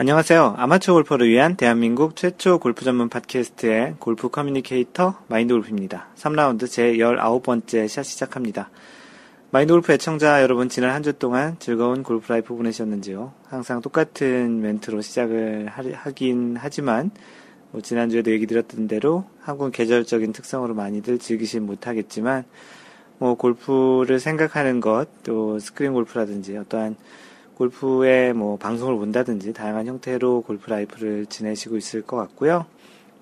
안녕하세요. 아마추어 골퍼를 위한 대한민국 최초 골프 전문 팟캐스트의 골프 communicator 마인드 골프입니다. 3라운드 제 19번째 샷 시작합니다. 마인드 골프 애청자 여러분 지난 한 주 동안 즐거운 골프 life 보내셨는지요? 항상 똑같은 멘트로 시작을 하긴 하지만 뭐 지난주에도 얘기 드렸던 대로 한국 계절적인 특성으로 많이들 즐기진 못하겠지만 뭐 골프를 생각하는 것 또 스크린 골프라든지 어떠한 골프의 뭐 방송을 본다든지 다양한 형태로 골프 라이프를 지내시고 있을 것 같고요.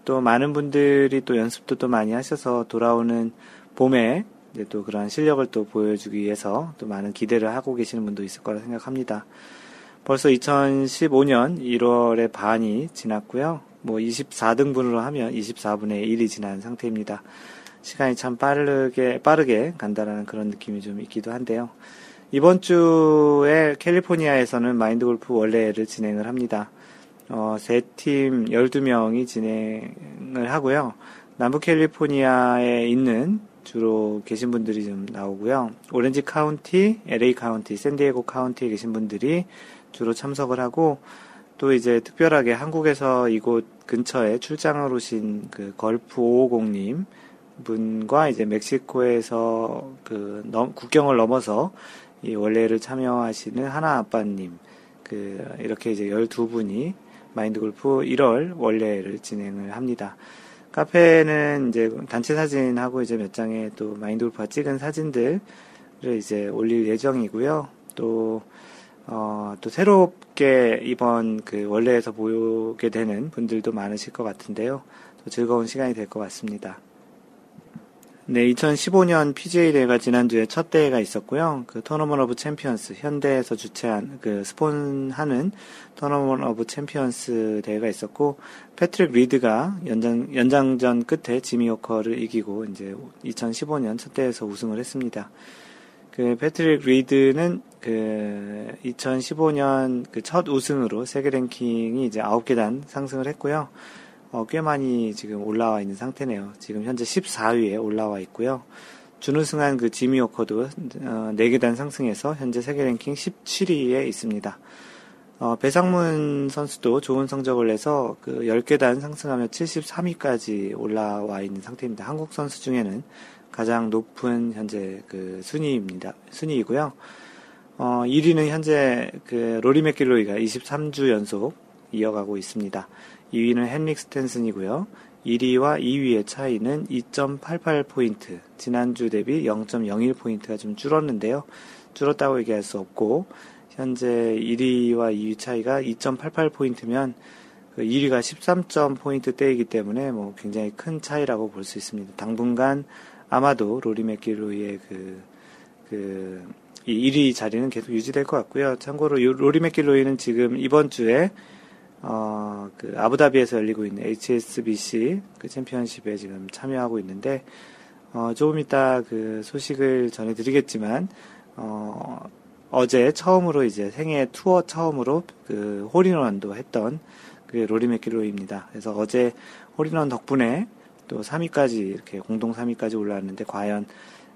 또 많은 분들이 또 연습도 또 많이 하셔서 돌아오는 봄에 이제 또 그러한 실력을 또 보여주기 위해서 또 많은 기대를 하고 계시는 분도 있을 거라 생각합니다. 벌써 2015년 1월의 반이 지났고요. 뭐 24등분으로 하면 24분의 1이 지난 상태입니다. 시간이 참 빠르게, 빠르게 간다라는 그런 느낌이 좀 있기도 한데요. 이번 주에 캘리포니아에서는 마인드 골프 월례를 진행을 합니다. 어, 세팀 12명이 진행을 하고요. 남부 캘리포니아에 있는 주로 계신 분들이 좀 나오고요. 오렌지 카운티, LA 카운티, 샌디에고 카운티에 계신 분들이 주로 참석을 하고 또 이제 특별하게 한국에서 이곳 근처에 출장을 오신 그 골프 550님 분과 이제 멕시코에서 그 넘, 국경을 넘어서 이 원래를 참여하시는 하나 아빠님, 그, 이렇게 이제 12분이 마인드 골프 1월 원래를 진행을 합니다. 카페는 이제 단체 사진하고 이제 몇 장의 또 마인드 골프가 찍은 사진들을 이제 올릴 예정이고요. 또, 어, 또 새롭게 이번 그 원래에서 보게 되는 분들도 많으실 것 같은데요. 또 즐거운 시간이 될 것 같습니다. 네, 2015년 PGA 대회가 지난주에 첫 대회가 있었고요. 그 Tournament of Champions, 현대에서 주최한, 그 스폰하는 Tournament of Champions 대회가 있었고, 패트릭 리드가 연장, 연장전 끝에 지미 워커를 이기고, 이제 2015년 첫 대회에서 우승을 했습니다. 그 패트릭 리드는 그 2015년 그 첫 우승으로 세계 랭킹이 이제 9계단 상승을 했고요. 어, 꽤 많이 지금 올라와 있는 상태네요. 지금 현재 14위에 올라와 있고요. 준우승한 그 지미 오커도 어, 4계단 상승해서 현재 세계 랭킹 17위에 있습니다. 어, 배상문 선수도 좋은 성적을 내서 그 10계단 상승하며 73위까지 올라와 있는 상태입니다. 한국 선수 중에는 가장 높은 현재 그 순위입니다. 순위이고요. 어, 1위는 현재 그 로리 맥길로이가 23주 연속 이어가고 있습니다. 2위는 헨릭 스탠슨이고요. 1위와 2위의 차이는 2.88포인트, 지난주 대비 0.01포인트가 좀 줄었는데요. 줄었다고 얘기할 수 없고, 현재 1위와 2위 차이가 2.88포인트면 그 1위가 13점 대이기 때문에 뭐 굉장히 큰 차이라고 볼 수 있습니다. 당분간 아마도 로리 맥길로이의 그, 그, 이 1위 자리는 계속 유지될 것 같고요. 참고로 로리 맥길로이는 지금 이번 주에 어, 그 아부다비에서 열리고 있는 HSBC 그 챔피언십에 지금 참여하고 있는데 어, 조금 이따 그 소식을 전해드리겠지만 어, 어제 처음으로 이제 생애 투어 처음으로 그 홀인원도 했던 그 로리 맥길로입니다. 그래서 어제 홀인원 덕분에 또 3위까지 이렇게 공동 3위까지 올라왔는데 과연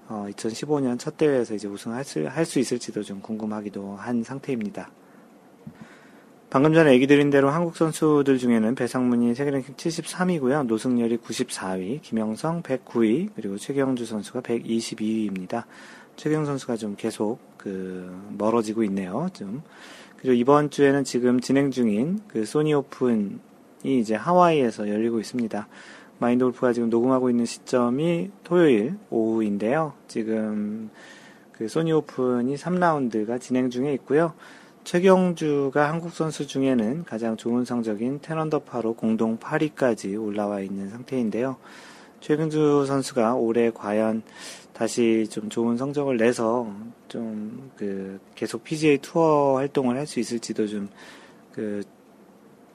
어, 2015년 첫 대회에서 이제 우승할 수, 할 수 있을지도 좀 궁금하기도 한 상태입니다. 방금 전에 얘기 드린 대로 한국 선수들 중에는 배상문이 세계 랭킹 73위고요. 노승열이 94위, 김영성 109위, 그리고 최경주 선수가 122위입니다. 최경 선수가 좀 계속 그 멀어지고 있네요. 좀. 그리고 이번 주에는 지금 진행 중인 그 소니 오픈이 이제 하와이에서 열리고 있습니다. 마인드 골프가 지금 녹음하고 있는 시점이 토요일 오후인데요. 지금 그 소니 오픈이 3라운드가 진행 중에 있고요. 최경주가 한국 선수 중에는 가장 좋은 성적인 텐언더파로 공동 8위까지 올라와 있는 상태인데요. 최경주 선수가 올해 과연 다시 좀 좋은 성적을 내서 좀 그 계속 PGA 투어 활동을 할 수 있을지도 좀 그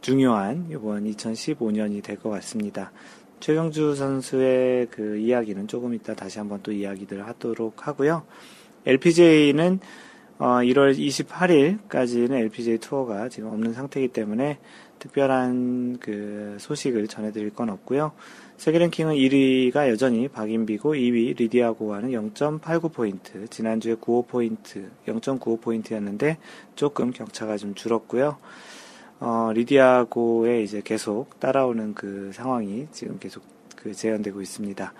중요한 이번 2015년이 될 것 같습니다. 최경주 선수의 그 이야기는 조금 이따 다시 한번 또 이야기들 하도록 하고요. LPGA는 어, 1월 28일까지는 LPGA 투어가 지금 없는 상태이기 때문에 특별한 그 소식을 전해드릴 건 없고요. 세계 랭킹은 1위가 여전히 박인비고 2위 리디아고와는 0.89포인트, 지난주에 95포인트, 0.95포인트였는데 조금 격차가 좀 줄었고요. 어, 리디아고에 이제 계속 따라오는 그 상황이 지금 계속 그 재현되고 있습니다.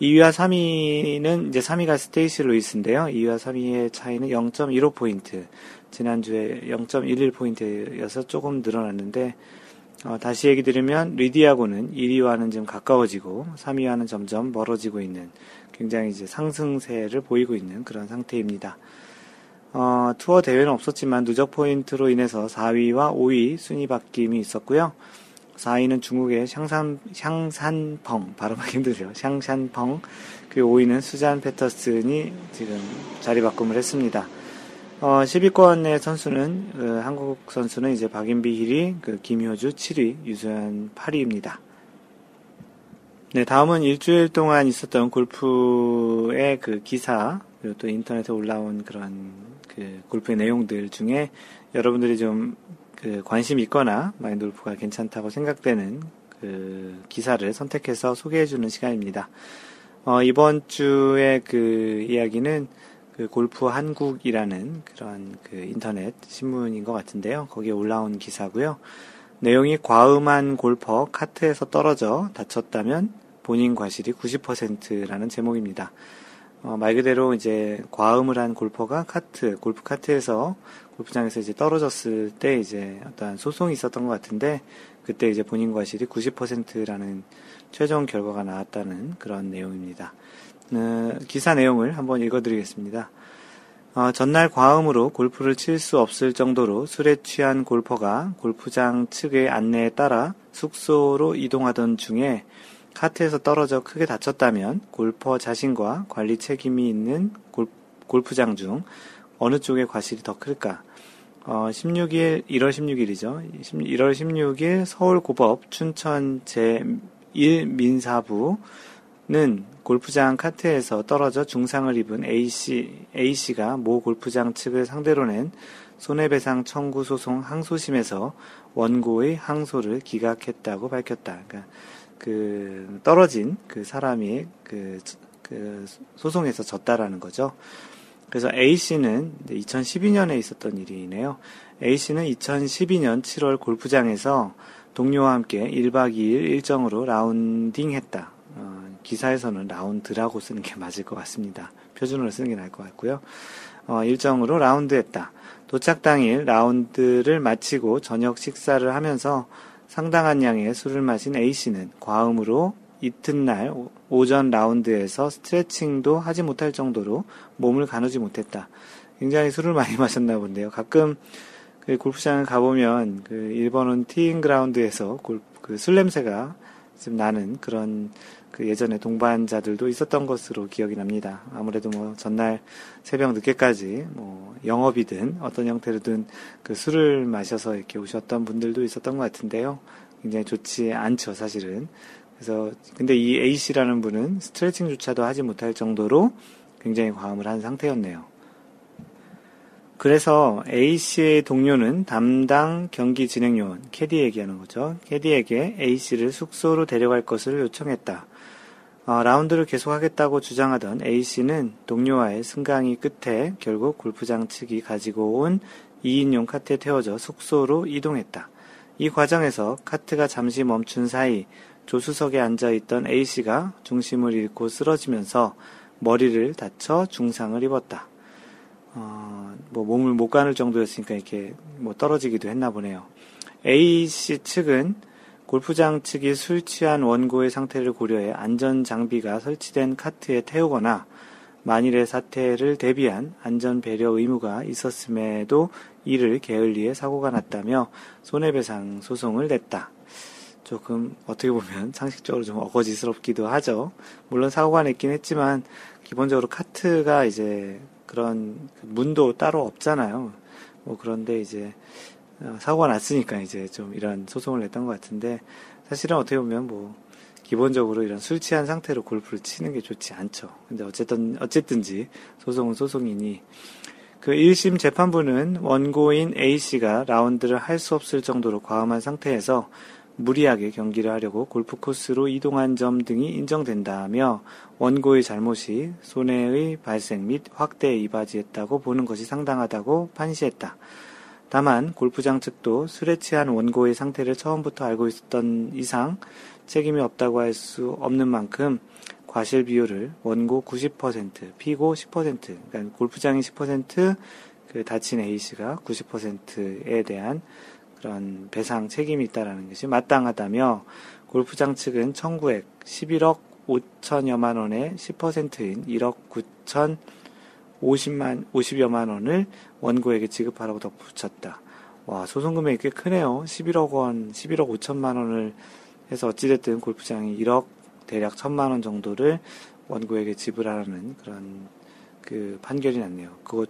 2위와 3위는 이제 3위가 스테이시 루이스인데요. 2위와 3위의 차이는 0.15포인트. 지난주에 0.11포인트여서 조금 늘어났는데, 어, 다시 얘기 드리면, 리디아고는 1위와는 좀 가까워지고, 3위와는 점점 멀어지고 있는, 굉장히 이제 상승세를 보이고 있는 그런 상태입니다. 어, 투어 대회는 없었지만 누적 포인트로 인해서 4위와 5위 순위 바뀜이 있었고요. 4위는 중국의 샹산, 샹산펑, 발음하기 힘들죠. 샹산펑. 그리고 5위는 수잔 패터슨이 지금 자리 바꿈을 했습니다. 어, 10위권의 선수는, 그 한국 선수는 이제 박인비 1위, 그 김효주 7위, 유소연 8위입니다. 네, 다음은 일주일 동안 있었던 골프의 그 기사, 그리고 또 인터넷에 올라온 그런 그 골프의 내용들 중에 여러분들이 좀 그 관심 있거나 마인드 골프가 괜찮다고 생각되는 그 기사를 선택해서 소개해주는 시간입니다. 어, 이번 주에 그 이야기는 그 골프 한국이라는 그런 그 인터넷 신문인 것 같은데요. 거기에 올라온 기사고요. 내용이 과음한 골퍼 카트에서 떨어져 다쳤다면 본인 과실이 90%라는 제목입니다. 어, 말 그대로 이제 과음을 한 골퍼가 카트, 골프 카트에서 골프장에서 이제 떨어졌을 때 이제 어떤 소송이 있었던 것 같은데 그때 이제 본인 과실이 90%라는 최종 결과가 나왔다는 그런 내용입니다. 어, 기사 내용을 한번 읽어드리겠습니다. 어, 전날 과음으로 골프를 칠 수 없을 정도로 술에 취한 골퍼가 골프장 측의 안내에 따라 숙소로 이동하던 중에 카트에서 떨어져 크게 다쳤다면 골퍼 자신과 관리 책임이 있는 골, 골프장 중 어느 쪽의 과실이 더 클까? 어, 16일, 1월 16일이죠. 1월 16일 서울고법 춘천 제1민사부는 골프장 카트에서 떨어져 중상을 입은 A씨, A씨가 모 골프장 측을 상대로 낸 손해배상 청구 소송 항소심에서 원고의 항소를 기각했다고 밝혔다. 그러니까 그 떨어진 그 사람이 그, 그 소송에서 졌다라는 거죠. 그래서 A 씨는 2012년에 있었던 일이네요. A 씨는 2012년 7월 골프장에서 동료와 함께 1박 2일 일정으로 라운딩 했다. 어, 기사에서는 라운드라고 쓰는 게 맞을 것 같습니다. 표준으로 쓰는 게 나을 것 같고요. 어, 일정으로 라운드 했다. 도착 당일 라운드를 마치고 저녁 식사를 하면서 상당한 양의 술을 마신 A씨는 과음으로 이튿날 오전 라운드에서 스트레칭도 하지 못할 정도로 몸을 가누지 못했다. 굉장히 술을 많이 마셨나 본데요. 가끔 그 골프장을 가보면 그 일본은 티잉 그라운드에서 그술 냄새가 좀 나는 그런 그 예전에 동반자들도 있었던 것으로 기억이 납니다. 아무래도 뭐 전날 새벽 늦게까지 뭐 영업이든 어떤 형태로든 그 술을 마셔서 이렇게 오셨던 분들도 있었던 것 같은데요. 굉장히 좋지 않죠, 사실은. 그래서 근데 이 A 씨라는 분은 스트레칭조차도 하지 못할 정도로 굉장히 과음을 한 상태였네요. 그래서 A 씨의 동료는 담당 경기 진행 요원 캐디 얘기하는 거죠. 캐디에게 A 씨를 숙소로 데려갈 것을 요청했다. 어, 라운드를 계속하겠다고 주장하던 A씨는 동료와의 승강이 끝에 결국 골프장 측이 가지고 온 2인용 카트에 태워져 숙소로 이동했다. 이 과정에서 카트가 잠시 멈춘 사이 조수석에 앉아 있던 A씨가 중심을 잃고 쓰러지면서 머리를 다쳐 중상을 입었다. 어, 뭐 몸을 못 가눌 정도였으니까 이렇게 뭐 떨어지기도 했나 보네요. A씨 측은 골프장 측이 술 취한 원고의 상태를 고려해 안전 장비가 설치된 카트에 태우거나 만일의 사태를 대비한 안전 배려 의무가 있었음에도 이를 게을리해 사고가 났다며 손해배상 소송을 냈다. 조금 어떻게 보면 상식적으로 좀 어거지스럽기도 하죠. 물론 사고가 냈긴 했지만 기본적으로 카트가 이제 그런 문도 따로 없잖아요. 뭐 그런데 이제 어, 사고가 났으니까 이제 좀 이런 소송을 냈던 것 같은데 사실은 어떻게 보면 뭐 기본적으로 이런 술 취한 상태로 골프를 치는 게 좋지 않죠. 근데 어쨌든 어쨌든지 소송은 소송이니 그 1심 재판부는 원고인 A씨가 라운드를 할 수 없을 정도로 과음한 상태에서 무리하게 경기를 하려고 골프 코스로 이동한 점 등이 인정된다며 원고의 잘못이 손해의 발생 및 확대에 이바지했다고 보는 것이 상당하다고 판시했다. 다만 골프장 측도 술에 취한 원고의 상태를 처음부터 알고 있었던 이상 책임이 없다고 할 수 없는 만큼 과실 비율을 원고 90%, 피고 10%, 그러니까 골프장이 10%, 그 다친 A씨가 90%에 대한 그런 배상 책임이 있다라는 것이 마땅하다며 골프장 측은 청구액 11억 5천여만 원의 10%인 1억 9천 50만, 50여만 원을 원고에게 지급하라고 덧붙였다. 와, 소송 금액이 꽤 크네요. 11억 원, 11억 5천만 원을 해서 어찌됐든 골프장이 1억 대략 1천만 원 정도를 원고에게 지불하라는 그런 그 판결이 났네요. 그거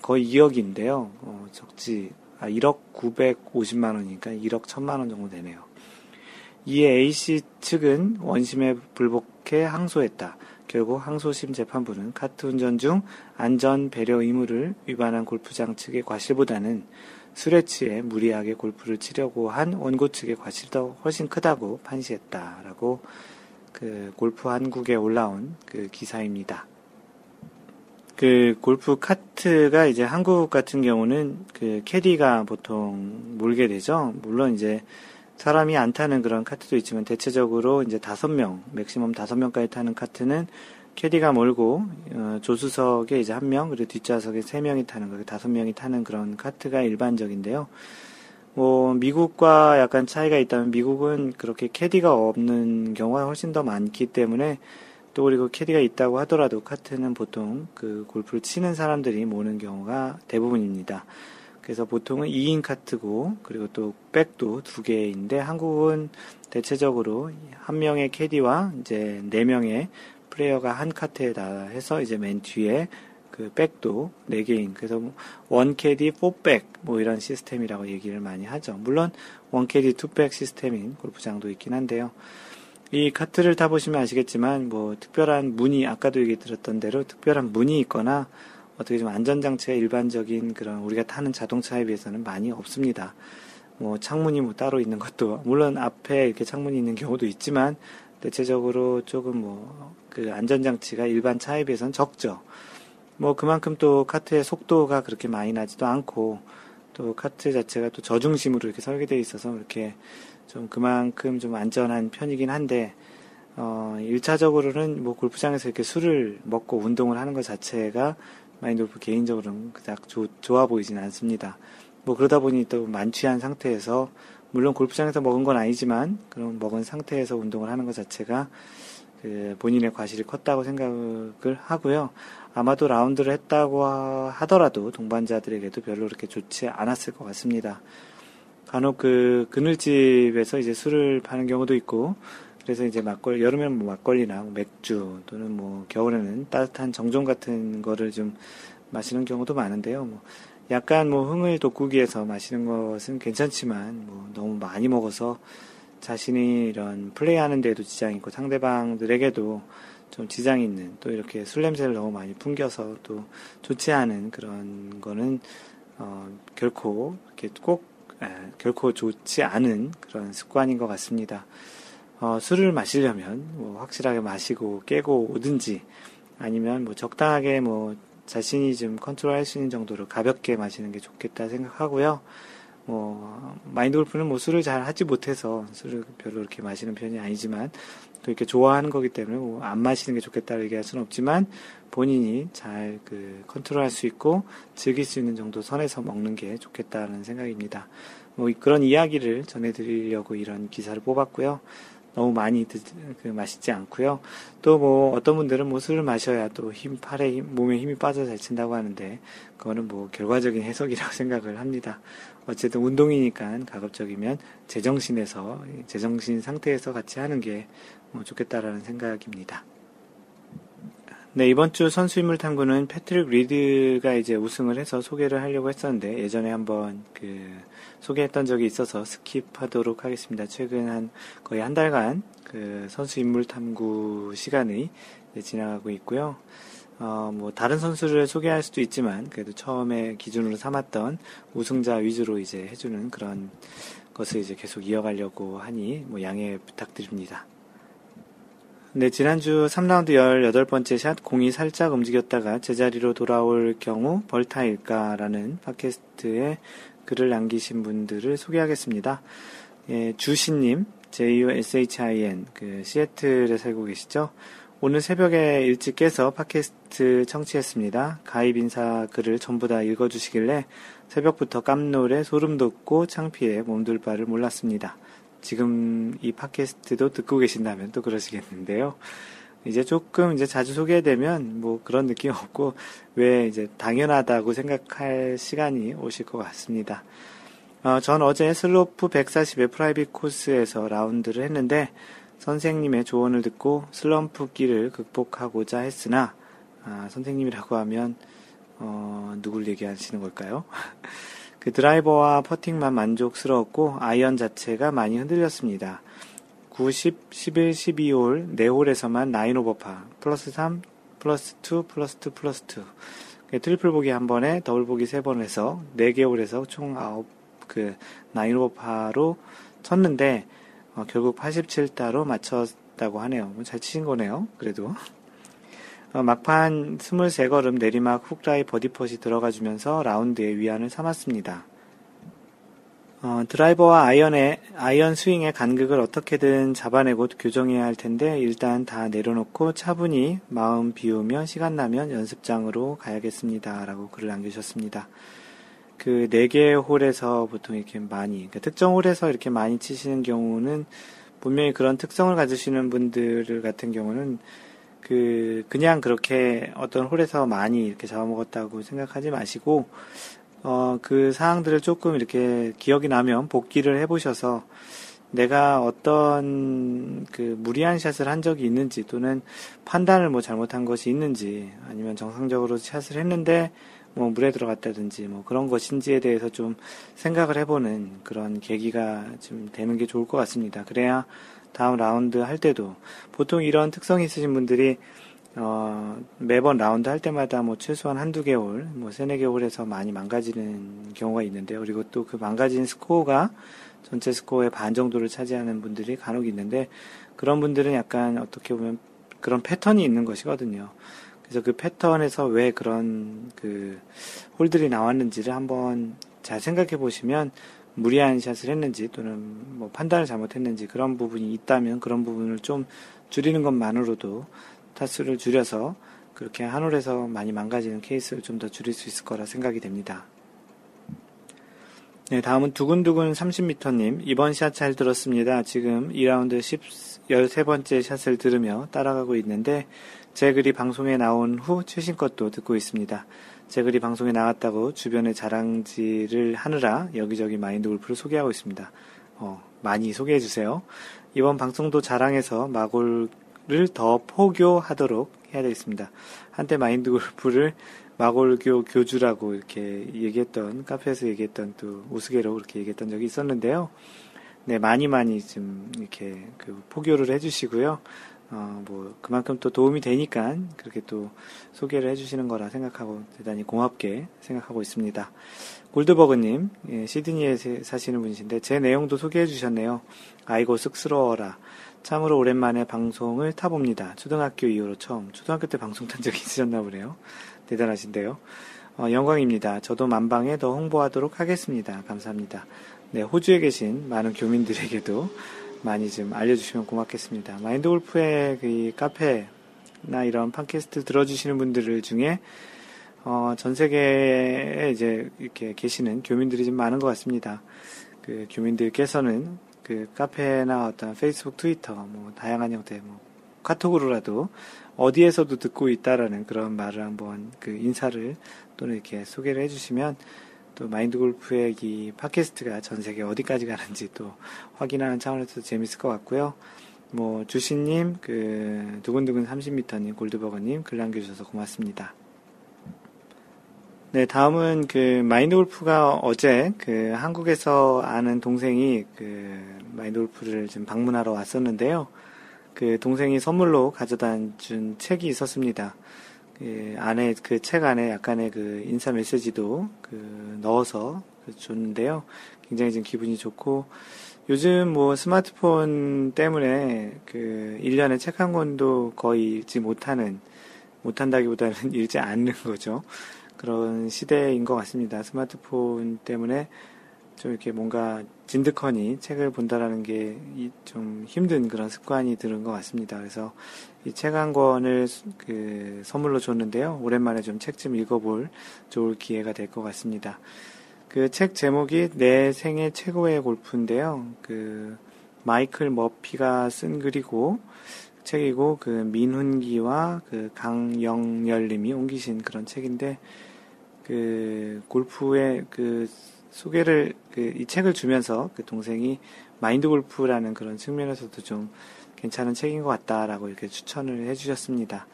거의 2억인데요. 어, 적지, 아, 1억 950만 원이니까 1억 1천만 원 정도 되네요. 이에 A씨 측은 원심에 불복해 항소했다. 결국 항소심 재판부는 카트 운전 중 안전 배려 의무를 위반한 골프장 측의 과실보다는 술에 취해 무리하게 골프를 치려고 한 원고 측의 과실이 더 훨씬 크다고 판시했다라고 그 골프 한국에 올라온 그 기사입니다. 그 골프 카트가 이제 한국 같은 경우는 그 캐디가 보통 몰게 되죠. 물론 이제 사람이 안 타는 그런 카트도 있지만 대체적으로 이제 다섯 명, 맥시멈 다섯 명까지 타는 카트는 캐디가 몰고 어, 조수석에 이제 한 명, 그리고 뒷좌석에 세 명이 타는 거, 다섯 명이 타는 그런 카트가 일반적인데요. 뭐 미국과 약간 차이가 있다면 미국은 그렇게 캐디가 없는 경우가 훨씬 더 많기 때문에 또 그리고 캐디가 있다고 하더라도 카트는 보통 그 골프를 치는 사람들이 모는 경우가 대부분입니다. 그래서 보통은 2인 카트고 그리고 또 백도 두 개인데 한국은 대체적으로 한 명의 캐디와 이제 네 명의 플레이어가 한 카트에다 해서 이제 맨 뒤에 그 백도 네 개인 그래서 one caddie four bag 뭐 이런 시스템이라고 얘기를 많이 하죠. 물론 one caddie two bag 시스템인 골프장도 있긴 한데요. 이 카트를 타보시면 아시겠지만 뭐 특별한 문이 아까도 얘기 드렸던 대로 특별한 문이 있거나 어떻게 좀 안전장치가 일반적인 그런 우리가 타는 자동차에 비해서는 많이 없습니다. 뭐 창문이 뭐 따로 있는 것도 물론 앞에 이렇게 창문이 있는 경우도 있지만 대체적으로 조금 뭐 그 안전장치가 일반 차에 비해서는 적죠. 뭐 그만큼 또 카트의 속도가 그렇게 많이 나지도 않고 또 카트 자체가 또 저중심으로 이렇게 설계되어 있어서 이렇게 좀 그만큼 좀 안전한 편이긴 한데 어, 1차적으로는 뭐 골프장에서 이렇게 술을 먹고 운동을 하는 것 자체가 마인돌프 개인적으로는 그닥 조, 좋아 보이진 않습니다. 뭐 그러다 보니 또 만취한 상태에서 물론 골프장에서 먹은 건 아니지만 그런 먹은 상태에서 운동을 하는 것 자체가 그 본인의 과실이 컸다고 생각을 하고요. 아마도 라운드를 했다고 하더라도 동반자들에게도 별로 그렇게 좋지 않았을 것 같습니다. 간혹 그 그늘집에서 이제 술을 파는 경우도 있고 그래서 이제 막걸리, 여름에는 뭐 막걸리나 뭐 맥주 또는 뭐 겨울에는 따뜻한 정종 같은 거를 좀 마시는 경우도 많은데요. 뭐 약간 뭐 흥을 돋구기 위해서 마시는 것은 괜찮지만 뭐 너무 많이 먹어서 자신이 이런 플레이하는 데에도 지장이 있고 상대방들에게도 좀 지장이 있는 또 이렇게 술 냄새를 너무 많이 풍겨서 또 좋지 않은 그런 거는 어, 결코 이렇게 꼭 에, 결코 좋지 않은 그런 습관인 것 같습니다. 어, 술을 마시려면 뭐 확실하게 마시고 깨고 오든지 아니면 뭐 적당하게 뭐 자신이 좀 컨트롤할 수 있는 정도로 가볍게 마시는 게 좋겠다 생각하고요. 뭐 마인드 골프는 뭐 술을 잘 하지 못해서 술을 별로 그렇게 마시는 편이 아니지만 또 이렇게 좋아하는 거기 때문에 뭐 안 마시는 게 좋겠다 얘기할 수는 없지만 본인이 잘 그 컨트롤할 수 있고 즐길 수 있는 정도 선에서 먹는 게 좋겠다는 생각입니다. 뭐 그런 이야기를 전해드리려고 이런 기사를 뽑았고요. 너무 많이 드, 그 마시지 않고요. 또 뭐 어떤 분들은 뭐 술을 마셔야 또 힘, 팔에 힘, 몸에 힘이 빠져 잘 친다고 하는데 그거는 뭐 결과적인 해석이라고 생각을 합니다. 어쨌든 운동이니까 가급적이면 제정신에서 제정신 상태에서 같이 하는 게뭐 좋겠다라는 생각입니다. 네, 이번 주 선수 인물 탐구는 패트릭 리드가 이제 우승을 해서 소개를 하려고 했었는데 예전에 한번 그 소개했던 적이 있어서 skip하도록 하겠습니다. 최근 한 거의 한 달간 그 선수 인물 탐구 시간이 지나가고 있고요. 어, 뭐 다른 선수를 소개할 수도 있지만 그래도 처음에 기준으로 삼았던 우승자 위주로 이제 해주는 그런 것을 이제 계속 이어가려고 하니 뭐 양해 부탁드립니다. 네, 지난주 3라운드 18번째 샷 공이 살짝 움직였다가 제자리로 돌아올 경우 벌타일까라는 팟캐스트에 글을 남기신 분들을 소개하겠습니다. 예, 주신님, J-U-S-H-I-N, 그, 시애틀에 살고 계시죠? 오늘 새벽에 일찍 깨서 팟캐스트 청취했습니다. 가입 인사 글을 전부 다 읽어주시길래 새벽부터 깜놀에 소름 돋고 창피해 몸둘 바를 몰랐습니다. 지금 이 팟캐스트도 듣고 계신다면 또 그러시겠는데요. 이제 조금 이제 자주 소개되면 뭐 그런 느낌 없고 왜 이제 당연하다고 생각할 시간이 오실 것 같습니다. 어, 전 어제 슬로프 140의 private 코스에서 라운드를 했는데 선생님의 조언을 듣고 슬럼프 끼를 극복하고자 했으나 아, 선생님이라고 하면 어, 누굴 얘기하시는 걸까요? 그 드라이버와 퍼팅만 만족스러웠고 아이언 자체가 많이 흔들렸습니다. 9, 10, 11, 12홀 4홀에서만 9 오버파 플러스 3 플러스 2 플러스 2 플러스 2 트리플 보기 한 번에 더블 보기 세 번 해서 4개 홀에서 총 9, 그 9 오버파로 쳤는데 어, 결국 87타로 마쳤다고 하네요. 뭐잘 치신 거네요. 그래도 어, 막판 23걸음 내리막 훅라이 버디펏이 들어가주면서 라운드의 위안을 삼았습니다. 어, 드라이버와 아이언의, 아이언 스윙의 간극을 어떻게든 잡아내고 교정해야 할 텐데 일단 다 내려놓고 차분히 마음 비우며 시간 나면 연습장으로 가야겠습니다. 라고 글을 남기셨습니다. 그 4개 홀에서 보통 이렇게 많이, 그러니까 특정 홀에서 이렇게 많이 치시는 경우는 분명히 그런 특성을 가지시는 분들 같은 경우는 그 그냥 그렇게 어떤 홀에서 많이 이렇게 잡아먹었다고 생각하지 마시고 어 그 사항들을 조금 이렇게 기억이 나면 복기를 해보셔서 내가 어떤 그 무리한 샷을 한 적이 있는지 또는 판단을 뭐 잘못한 것이 있는지 아니면 정상적으로 샷을 했는데 뭐 물에 들어갔다든지 뭐 그런 것인지에 대해서 좀 생각을 해보는 그런 계기가 좀 되는 게 좋을 것 같습니다. 그래야 다음 라운드 할 때도 보통 이런 특성이 있으신 분들이 어, 매번 라운드 할 때마다 뭐 최소한 한두 개월, 뭐 세네 개월에서 많이 망가지는 경우가 있는데요. 그리고 또 그 망가진 스코어가 전체 스코어의 반 정도를 차지하는 분들이 간혹 있는데 그런 분들은 약간 어떻게 보면 그런 패턴이 있는 것이거든요. 그래서 그 패턴에서 왜 그런 그 홀들이 나왔는지를 한번 잘 생각해 보시면 무리한 샷을 했는지 또는 뭐 판단을 잘못했는지 그런 부분이 있다면 그런 부분을 좀 줄이는 것만으로도 타수를 줄여서 그렇게 한 홀에서 많이 망가지는 케이스를 좀 더 줄일 수 있을 거라 생각이 됩니다. 네, 다음은 두근두근 30m님. 이번 샷 잘 들었습니다. 지금 2라운드 10, 13번째 샷을 들으며 따라가고 있는데 제 글이 방송에 나온 후 최신 것도 듣고 있습니다. 제 글이 방송에 나왔다고 주변에 자랑질을 하느라 여기저기 마인드 골프를 소개하고 있습니다. 어, 많이 소개해 주세요. 이번 방송도 자랑해서 마골을 더 포교하도록 해야 되겠습니다. 한때 마인드 골프를 마골교 교주라고 이렇게 얘기했던 카페에서 얘기했던 또 우스개로 그렇게 얘기했던 적이 있었는데요. 네, 많이 많이 좀 이렇게 그 포교를 해주시고요. 어, 뭐, 그만큼 또 도움이 되니까 그렇게 또 소개를 해주시는 거라 생각하고 대단히 고맙게 생각하고 있습니다. 골드버그님, 예, 시드니에 사시는 분이신데 제 내용도 소개해 주셨네요. 아이고, 쑥스러워라. 참으로 오랜만에 방송을 타봅니다. 초등학교 이후로 처음. 초등학교 때 방송 탄 적이 있으셨나 보네요. 대단하신데요. 어, 영광입니다. 저도 만방에 더 홍보하도록 하겠습니다. 감사합니다. 네, 호주에 계신 많은 교민들에게도 많이 좀 알려주시면 고맙겠습니다. 마인드 골프의 그 카페나 이런 팟캐스트 들어주시는 분들 중에 어, 전 세계에 이제 이렇게 계시는 교민들이 좀 많은 것 같습니다. 그 교민들께서는 그 카페나 어떤 페이스북, 트위터, 뭐 다양한 형태, 뭐 카톡으로라도 어디에서도 듣고 있다라는 그런 말을 한번 그 인사를 또는 이렇게 소개를 해주시면 또 마인드 골프의 이 팟캐스트가 전 세계 어디까지 가는지 또 확인하는 차원에서 재밌을 것 같고요. 뭐 주신님, 그 두근두근 30m님, 골드버거님 글 남겨주셔서 고맙습니다. 네, 다음은 그 마인드 골프가 어제 그 한국에서 아는 동생이 그 마인드 골프를 좀 방문하러 왔었는데요. 그 동생이 선물로 가져다 준 책이 있었습니다. 그 안에 그 책 안에 약간의 그 인사 메시지도 그 넣어서 줬는데요. 굉장히 지금 기분이 좋고, 요즘 뭐 스마트폰 때문에 그 1년에 책 한 권도 거의 읽지 못하는, 못한다기보다는 읽지 않는 거죠. 그런 시대인 것 같습니다. 스마트폰 때문에 좀 이렇게 뭔가 진득하니 책을 본다라는 게 좀 힘든 그런 습관이 들은 것 같습니다. 그래서 이 책 한 권을 그 선물로 줬는데요. 오랜만에 좀 책 좀 읽어볼 좋을 기회가 될 것 같습니다. 그 책 제목이 내 생애 최고의 골프인데요. 그 마이클 머피가 쓴 글이고 책이고 그 민훈기와 그 강영열님이 옮기신 그런 책인데 그 골프의 그 소개를 그 이 책을 주면서 그 동생이 마인드 골프라는 그런 측면에서도 좀 괜찮은 책인 것 같다라고 이렇게 추천을 해주셨습니다.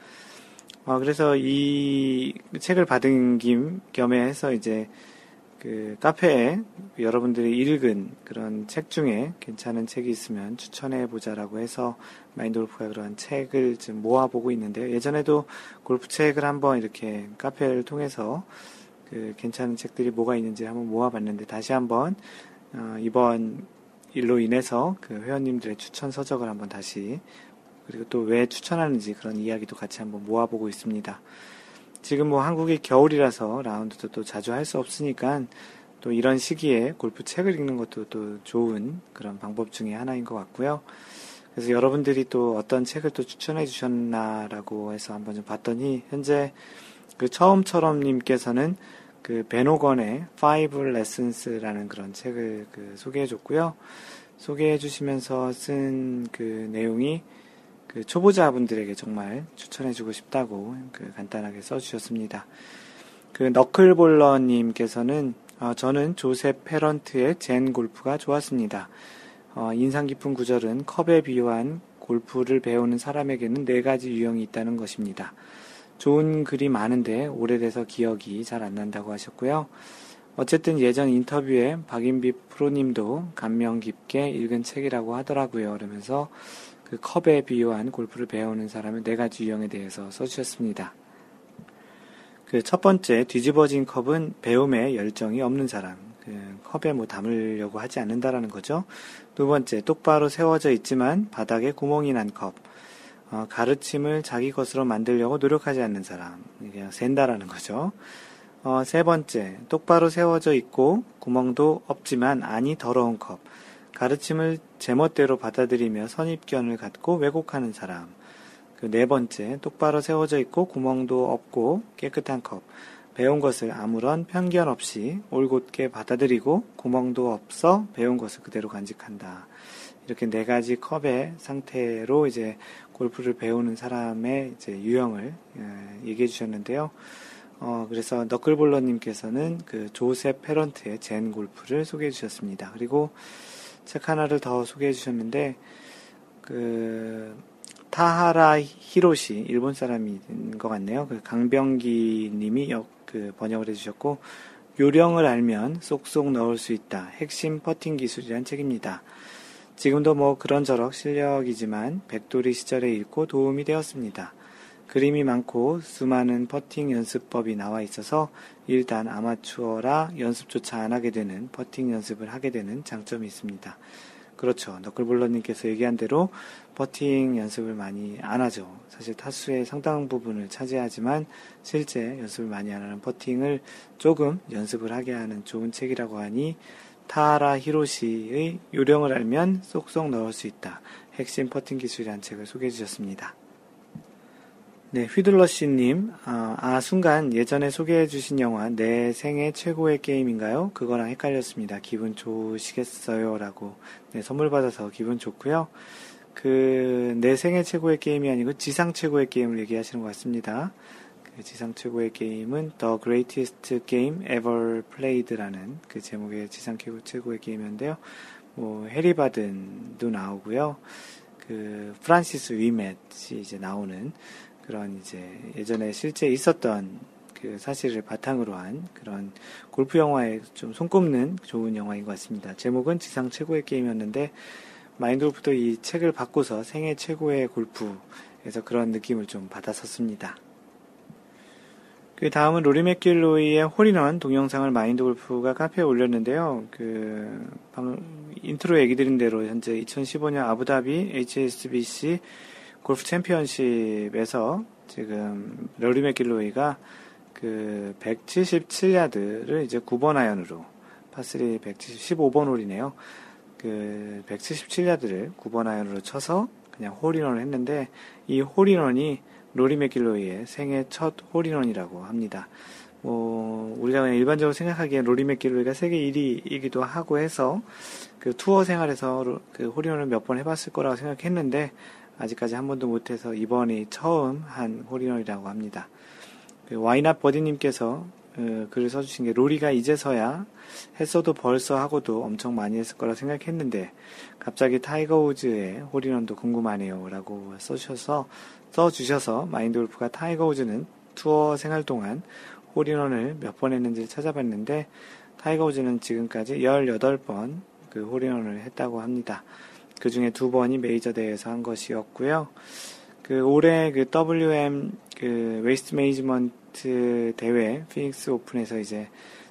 어, 그래서 이 책을 받은 김 겸해 해서 이제 그 카페에 여러분들이 읽은 그런 책 중에 괜찮은 책이 있으면 추천해 보자라고 해서 마인드 골프가 그런 책을 지금 모아보고 있는데요. 예전에도 골프 책을 한번 이렇게 카페를 통해서 그 괜찮은 책들이 뭐가 있는지 한번 모아봤는데 다시 한번 어, 이번 일로 인해서 그 회원님들의 추천 서적을 한번 다시 그리고 또 왜 추천하는지 그런 이야기도 같이 한번 모아보고 있습니다. 지금 뭐 한국이 겨울이라서 라운드도 또 자주 할 수 없으니까 또 이런 시기에 골프 책을 읽는 것도 또 좋은 그런 방법 중에 하나인 것 같고요. 그래서 여러분들이 또 어떤 책을 또 추천해 주셨나라고 해서 한번 좀 봤더니 현재 그 처음처럼님께서는 그 베노건의 Five Lessons라는 그런 책을 그 소개해 줬고요. 소개해 주시면서 쓴 그 내용이 그 초보자분들에게 정말 추천해 주고 싶다고 그 간단하게 써 주셨습니다. 그 너클볼러 님께서는 어, 저는 조셉 페런트의 젠 골프가 좋았습니다. 어, 인상 깊은 구절은 컵에 비유한 골프를 배우는 사람에게는 네 가지 유형이 있다는 것입니다. 좋은 글이 많은데 오래돼서 기억이 잘 안 난다고 하셨고요. 어쨌든 예전 인터뷰에 박인비 프로님도 감명 깊게 읽은 책이라고 하더라고요. 그러면서 그 컵에 비유한 골프를 배우는 사람의 네 가지 유형에 대해서 써주셨습니다. 그 첫 번째 뒤집어진 컵은 배움에 열정이 없는 사람. 그 컵에 뭐 담으려고 하지 않는다라는 거죠. 두 번째 똑바로 세워져 있지만 바닥에 구멍이 난 컵. 어, 가르침을 자기 것으로 만들려고 노력하지 않는 사람. 그냥 센다라는 거죠. 어, 세 번째, 똑바로 세워져 있고 구멍도 없지만 안이 더러운 컵. 가르침을 제멋대로 받아들이며 선입견을 갖고 왜곡하는 사람. 그 네 번째, 똑바로 세워져 있고 구멍도 없고 깨끗한 컵. 배운 것을 아무런 편견 없이 올곧게 받아들이고 구멍도 없어 배운 것을 그대로 간직한다. 이렇게 네 가지 컵의 상태로 이제 골프를 배우는 사람의 이제 유형을 예, 얘기해 주셨는데요. 어, 그래서 너클볼러님께서는 그 조셉 페런트의 젠 골프를 소개해 주셨습니다. 그리고 책 하나를 더 소개해 주셨는데, 그, 타하라 히로시, 일본 사람인 것 같네요. 그 강병기 님이 역, 그 번역을 해 주셨고, 요령을 알면 쏙쏙 넣을 수 있다. 핵심 퍼팅 기술이란 책입니다. 지금도 뭐 그런저럭 실력이지만 백돌이 시절에 읽고 도움이 되었습니다. 그림이 많고 수많은 퍼팅 연습법이 나와 있어서 일단 아마추어라 연습조차 안 하게 되는 퍼팅 연습을 하게 되는 장점이 있습니다. 그렇죠. 너클볼러님께서 얘기한 대로 퍼팅 연습을 많이 안 하죠. 사실 타수의 상당 부분을 차지하지만 실제 연습을 많이 안 하는 퍼팅을 조금 연습을 하게 하는 좋은 책이라고 하니 타하라 히로시의 요령을 알면 쏙쏙 넣을 수 있다. 핵심 퍼팅 기술이란 책을 소개해 주셨습니다. 네, 휘둘러 씨님, 아, 아, 순간 예전에 소개해 주신 영화 내 생애 최고의 게임인가요? 그거랑 헷갈렸습니다. 기분 좋으시겠어요? 라고, 네, 선물 받아서 기분 좋고요 그, 내 생애 최고의 게임이 아니고 지상 최고의 게임을 얘기하시는 것 같습니다. 그 지상 최고의 게임은 The Greatest Game Ever Played라는 그 제목의 지상 최고의 게임이었는데요. 뭐 해리 바든도 나오고요. 그 프란시스 위맷이 이제 나오는 그런 이제 예전에 실제 있었던 그 사실을 바탕으로 한 그런 골프 영화에 좀 손꼽는 좋은 영화인 것 같습니다. 제목은 지상 최고의 게임이었는데 마인드 골프도 이 책을 받고서 생애 최고의 골프에서 그런 느낌을 좀 받았었습니다. 그 다음은 로리 맥길로이의 홀인원 동영상을 마인드 골프가 카페에 올렸는데요. 그, 방, 인트로 얘기 드린 대로 현재 2015년 아부다비 HSBC 골프 챔피언십에서 지금 로리 맥길로이가 그 177야드를 이제 9번 아이언으로 파3 175번 홀이네요. 그 177야드를 9번 아이언으로 쳐서 그냥 홀인원을 했는데 이 홀인원이 로리 맥길로이의 생애 첫 홀인원이라고 합니다. 뭐 우리가 그냥 일반적으로 생각하기엔 로리 맥길로이가 세계 1위이기도 하고 해서 그 투어 생활에서 그 홀인원을 몇 번 해봤을 거라고 생각했는데 아직까지 한 번도 못해서 이번이 처음 한 홀인원이라고 합니다. 그 와이낫 버디님께서 그 글을 써주신 게 로리가 이제서야 했어도 벌써 하고도 엄청 많이 했을 거라 생각했는데 갑자기 타이거 우즈의 홀인원도 궁금하네요 라고 써주셔서 써주셔서 마인드 골프가 타이거 우즈는 투어 생활 동안 홀인원을 몇 번 했는지 찾아봤는데 타이거 우즈는 지금까지 18번 그 홀인원을 했다고 합니다. 그 중에 두 번이 메이저 대회에서 한 것이었고요. 그 올해 그 WM 그 웨이스트 매니지먼트 대회 피닉스 오픈에서 이제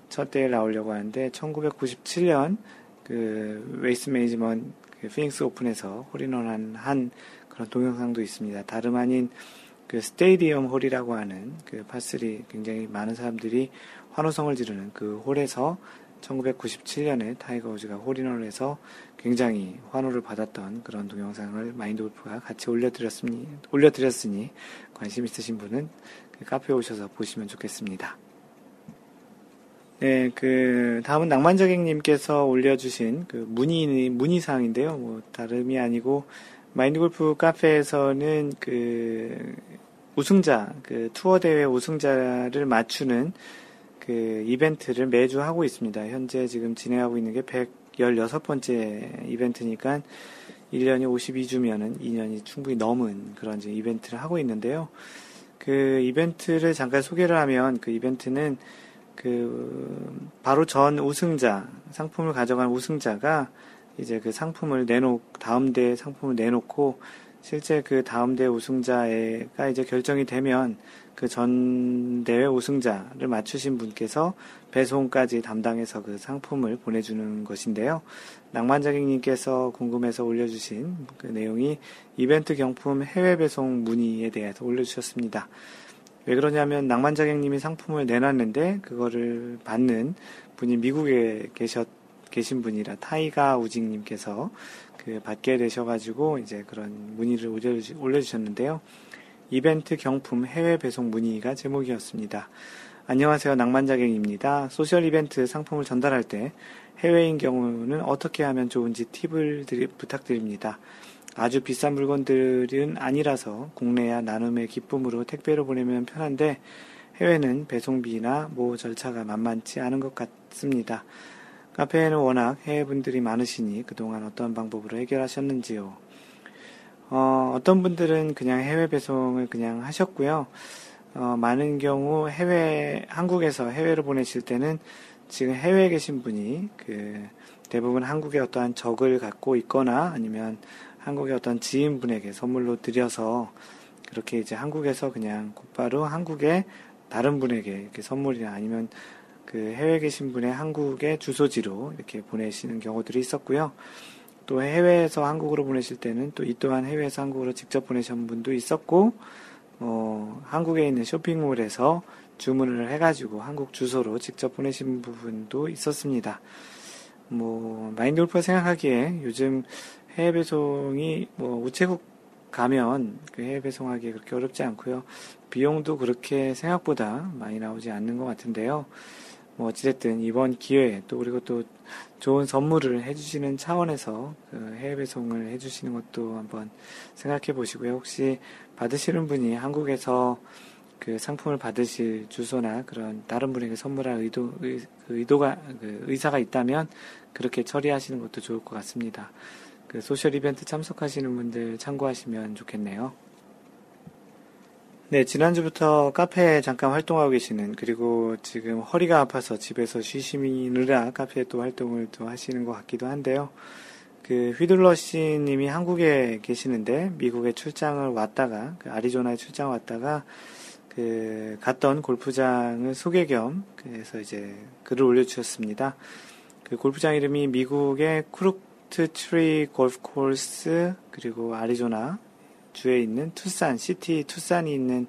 첫 대회 나오려고 하는데 1997년 그 웨이스트 매니지먼트 그 피닉스 오픈에서 홀인원 한 한 그런 동영상도 있습니다. 다름 아닌 그 stadium hole이라고 하는 그 par three 굉장히 많은 사람들이 환호성을 지르는 그 홀에서 1997년에 타이거 우즈가 홀인원을 해서 굉장히 환호를 받았던 그런 동영상을 마인드 골프가 같이 올려드렸으니, 올려드렸으니 관심 있으신 분은 그 카페에 오셔서 보시면 좋겠습니다. 네, 그, 다음은 낭만적행님께서 올려주신 그 문의, 문의사항인데요. 뭐, 다름이 아니고, 마인드 골프 카페에서는 그, 우승자, 그 투어 대회 우승자를 맞추는 그 이벤트를 매주 하고 있습니다. 현재 지금 진행하고 있는 게 116번째 이벤트니까 1년이 52주면은 2년이 충분히 넘은 그런 이제 이벤트를 하고 있는데요. 그 이벤트를 잠깐 소개를 하면 그 이벤트는 그 바로 전 우승자 상품을 가져간 우승자가 이제 그 상품을 내놓 다음 대 상품을 내놓고 실제 그 다음 대 우승자가 이제 결정이 되면 그 전 대회 우승자를 맞추신 분께서 배송까지 담당해서 그 상품을 보내주는 것인데요. 낭만자객님께서 궁금해서 올려주신 그 내용이 이벤트 경품 해외 배송 문의에 대해서 올려주셨습니다. 왜 그러냐면 낭만자객님이 상품을 내놨는데 그거를 받는 분이 미국에 계셨 계신 분이라 타이가 우징님께서 그 받게 되셔가지고 이제 그런 문의를 올려주셨는데요. 이벤트 경품 해외 배송 문의가 제목이었습니다. 안녕하세요. 낭만자객입니다. 소셜 이벤트 상품을 전달할 때 해외인 경우는 어떻게 하면 좋은지 팁을 드리, 부탁드립니다. 아주 비싼 물건들은 아니라서 국내야 나눔의 기쁨으로 택배로 보내면 편한데 해외는 배송비나 모 절차가 만만치 않은 것 같습니다. 카페에는 워낙 해외분들이 많으시니 그동안 어떤 방법으로 해결하셨는지요? 어, 어떤 분들은 그냥 해외 배송을 그냥 하셨고요. 어, 많은 경우 해외, 한국에서 해외로 보내실 때는 지금 해외에 계신 분이 그 대부분 한국에 어떠한 적을 갖고 있거나 아니면 한국의 어떤 지인분에게 선물로 드려서 그렇게 이제 한국에서 그냥 곧바로 한국에 다른 분에게 이렇게 선물이나 아니면 그 해외에 계신 분의 한국의 주소지로 이렇게 보내시는 경우들이 있었고요. 또 해외에서 한국으로 보내실 때는 또 이 또한 해외에서 한국으로 직접 보내신 분도 있었고, 어, 한국에 있는 쇼핑몰에서 주문을 해가지고 한국 주소로 직접 보내신 부분도 있었습니다. 뭐, 마인드 골프가 생각하기에 요즘 해외 배송이 뭐 우체국 가면 그 해외 배송하기 그렇게 어렵지 않고요. 비용도 그렇게 생각보다 많이 나오지 않는 것 같은데요. 뭐 어찌됐든 이번 기회에 또 그리고 또 좋은 선물을 해주시는 차원에서 그 해외 배송을 해주시는 것도 한번 생각해 보시고요. 혹시 받으시는 분이 한국에서 그 상품을 받으실 주소나 그런 다른 분에게 선물할 의도, 의, 그 의도가, 그 의사가 있다면 그렇게 처리하시는 것도 좋을 것 같습니다. 그 소셜 이벤트 참석하시는 분들 참고하시면 좋겠네요. 네, 지난주부터 카페에 잠깐 활동하고 계시는, 그리고 지금 허리가 아파서 집에서 쉬시느라 카페에 또 활동을 또 하시는 것 같기도 한데요. 그 휘둘러 씨 님이 한국에 계시는데, 미국에 출장을 왔다가, 그 아리조나에 출장 왔다가, 그그 갔던 골프장을 소개 겸 그래서 이제 글을 올려주셨습니다. 그 골프장 이름이 미국의 크룩트 트리 골프 코스 그리고 아리조나 주에 있는 투산 시티 투산이 있는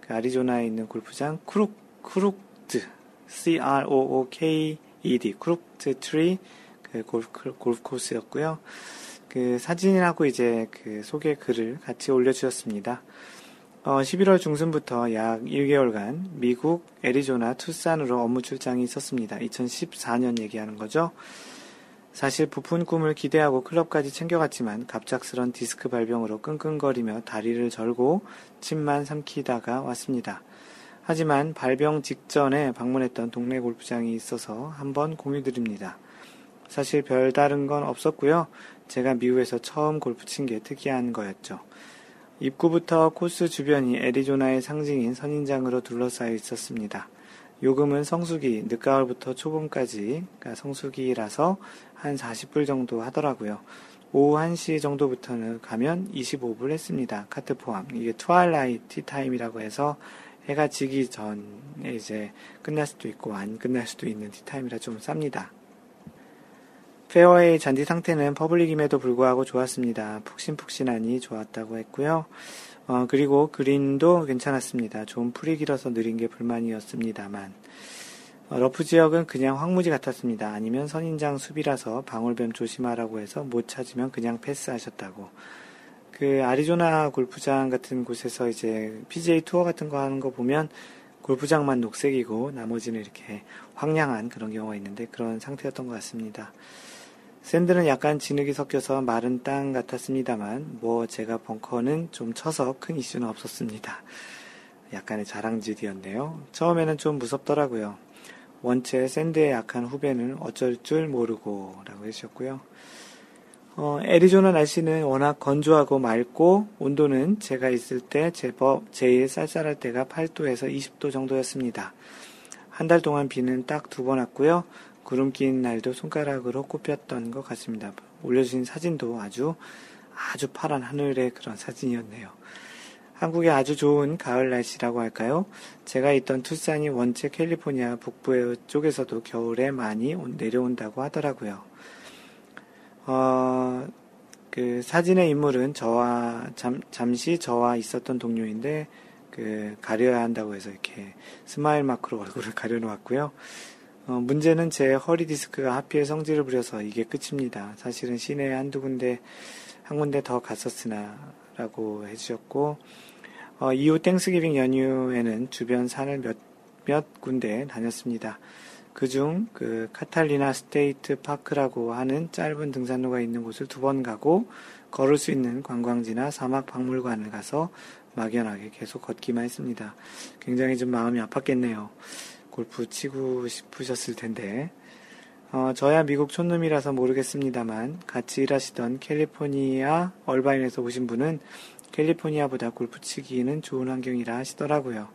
그 아리조나에 있는 골프장 크룩 크룩트 C R O O K E D 크룩트 트리 그 골프 골프 코스였고요. 그 사진하고 이제 그 소개 글을 같이 올려주셨습니다. 어, 11월 중순부터 약 1개월간 미국 애리조나 투싼으로 업무 출장이 있었습니다. 2014년 얘기하는 거죠. 사실 부푼 꿈을 기대하고 클럽까지 챙겨갔지만 갑작스런 디스크 발병으로 끙끙거리며 다리를 절고 침만 삼키다가 왔습니다. 하지만 발병 직전에 방문했던 동네 골프장이 있어서 한번 공유드립니다. 사실 별다른 건 없었고요. 제가 미국에서 처음 골프 친 게 특이한 거였죠. 입구부터 코스 주변이 애리조나의 상징인 선인장으로 둘러싸여 있었습니다. 요금은 성수기, 늦가을부터 초봄까지, 그러니까 성수기라서 한 40불 정도 하더라고요. 오후 1시 정도부터는 가면 25불 했습니다. 카트 포함. 이게 twilight tee time이라고 해서 해가 지기 전에 이제 끝날 수도 있고 안 끝날 수도 있는 tee time이라 좀 쌉니다. 페어웨이 잔디 상태는 public임에도 불구하고 좋았습니다. 푹신푹신하니 좋았다고 했고요. 어, 그리고 그린도 괜찮았습니다. 좀 풀이 길어서 느린 게 불만이었습니다만. 어, 러프 지역은 그냥 황무지 같았습니다. 아니면 선인장 숲이라서 방울뱀 조심하라고 해서 못 찾으면 그냥 패스하셨다고. 그 아리조나 골프장 같은 곳에서 이제 PGA 투어 같은 거 하는 거 보면 골프장만 녹색이고 나머지는 이렇게 황량한 그런 경우가 있는데 그런 상태였던 것 같습니다. sand는 약간 진흙이 섞여서 마른 땅 같았습니다만, 뭐 제가 벙커는 좀 쳐서 큰 이슈는 없었습니다. 약간의 자랑질이었네요. 처음에는 좀 무섭더라고요. 원체 샌드에 약한 후배는 어쩔 줄 모르고 라고 해주셨고요. 어, 애리조나 날씨는 워낙 건조하고 맑고 온도는 제가 있을 때 제법 제일 쌀쌀할 때가 8도에서 20도 정도였습니다. 한 달 동안 비는 딱 두 번 왔고요. 구름 낀 날도 손가락으로 꼽혔던 것 같습니다. 올려주신 사진도 아주 아주 파란 하늘의 그런 사진이었네요. 한국의 아주 좋은 가을 날씨라고 할까요? 제가 있던 투싼이 원체 캘리포니아 북부 쪽에서도 겨울에 많이 내려온다고 하더라고요. 어, 그 사진의 인물은 저와 잠, 잠시 저와 있었던 동료인데 그 가려야 한다고 해서 이렇게 스마일 마크로 얼굴을 가려놓았고요. 어, 문제는 제 허리 디스크가 하필 성질을 부려서 이게 끝입니다. 사실은 시내에 한두 군데, 한 군데 더 갔었으나, 라고 해주셨고, 어, 이후 Thanksgiving 연휴에는 주변 산을 몇, 몇 군데 다녔습니다. 그 중, 그, 카탈리나 스테이트 파크라고 하는 짧은 등산로가 있는 곳을 두 번 가고, 걸을 수 있는 관광지나 사막 박물관을 가서 막연하게 계속 걷기만 했습니다. 굉장히 좀 마음이 아팠겠네요. 골프 치고 싶으셨을 텐데, 어, 저야 미국 촌놈이라서 모르겠습니다만, 같이 일하시던 캘리포니아 얼바인에서 오신 분은 캘리포니아보다 골프 치기는 좋은 환경이라 하시더라고요.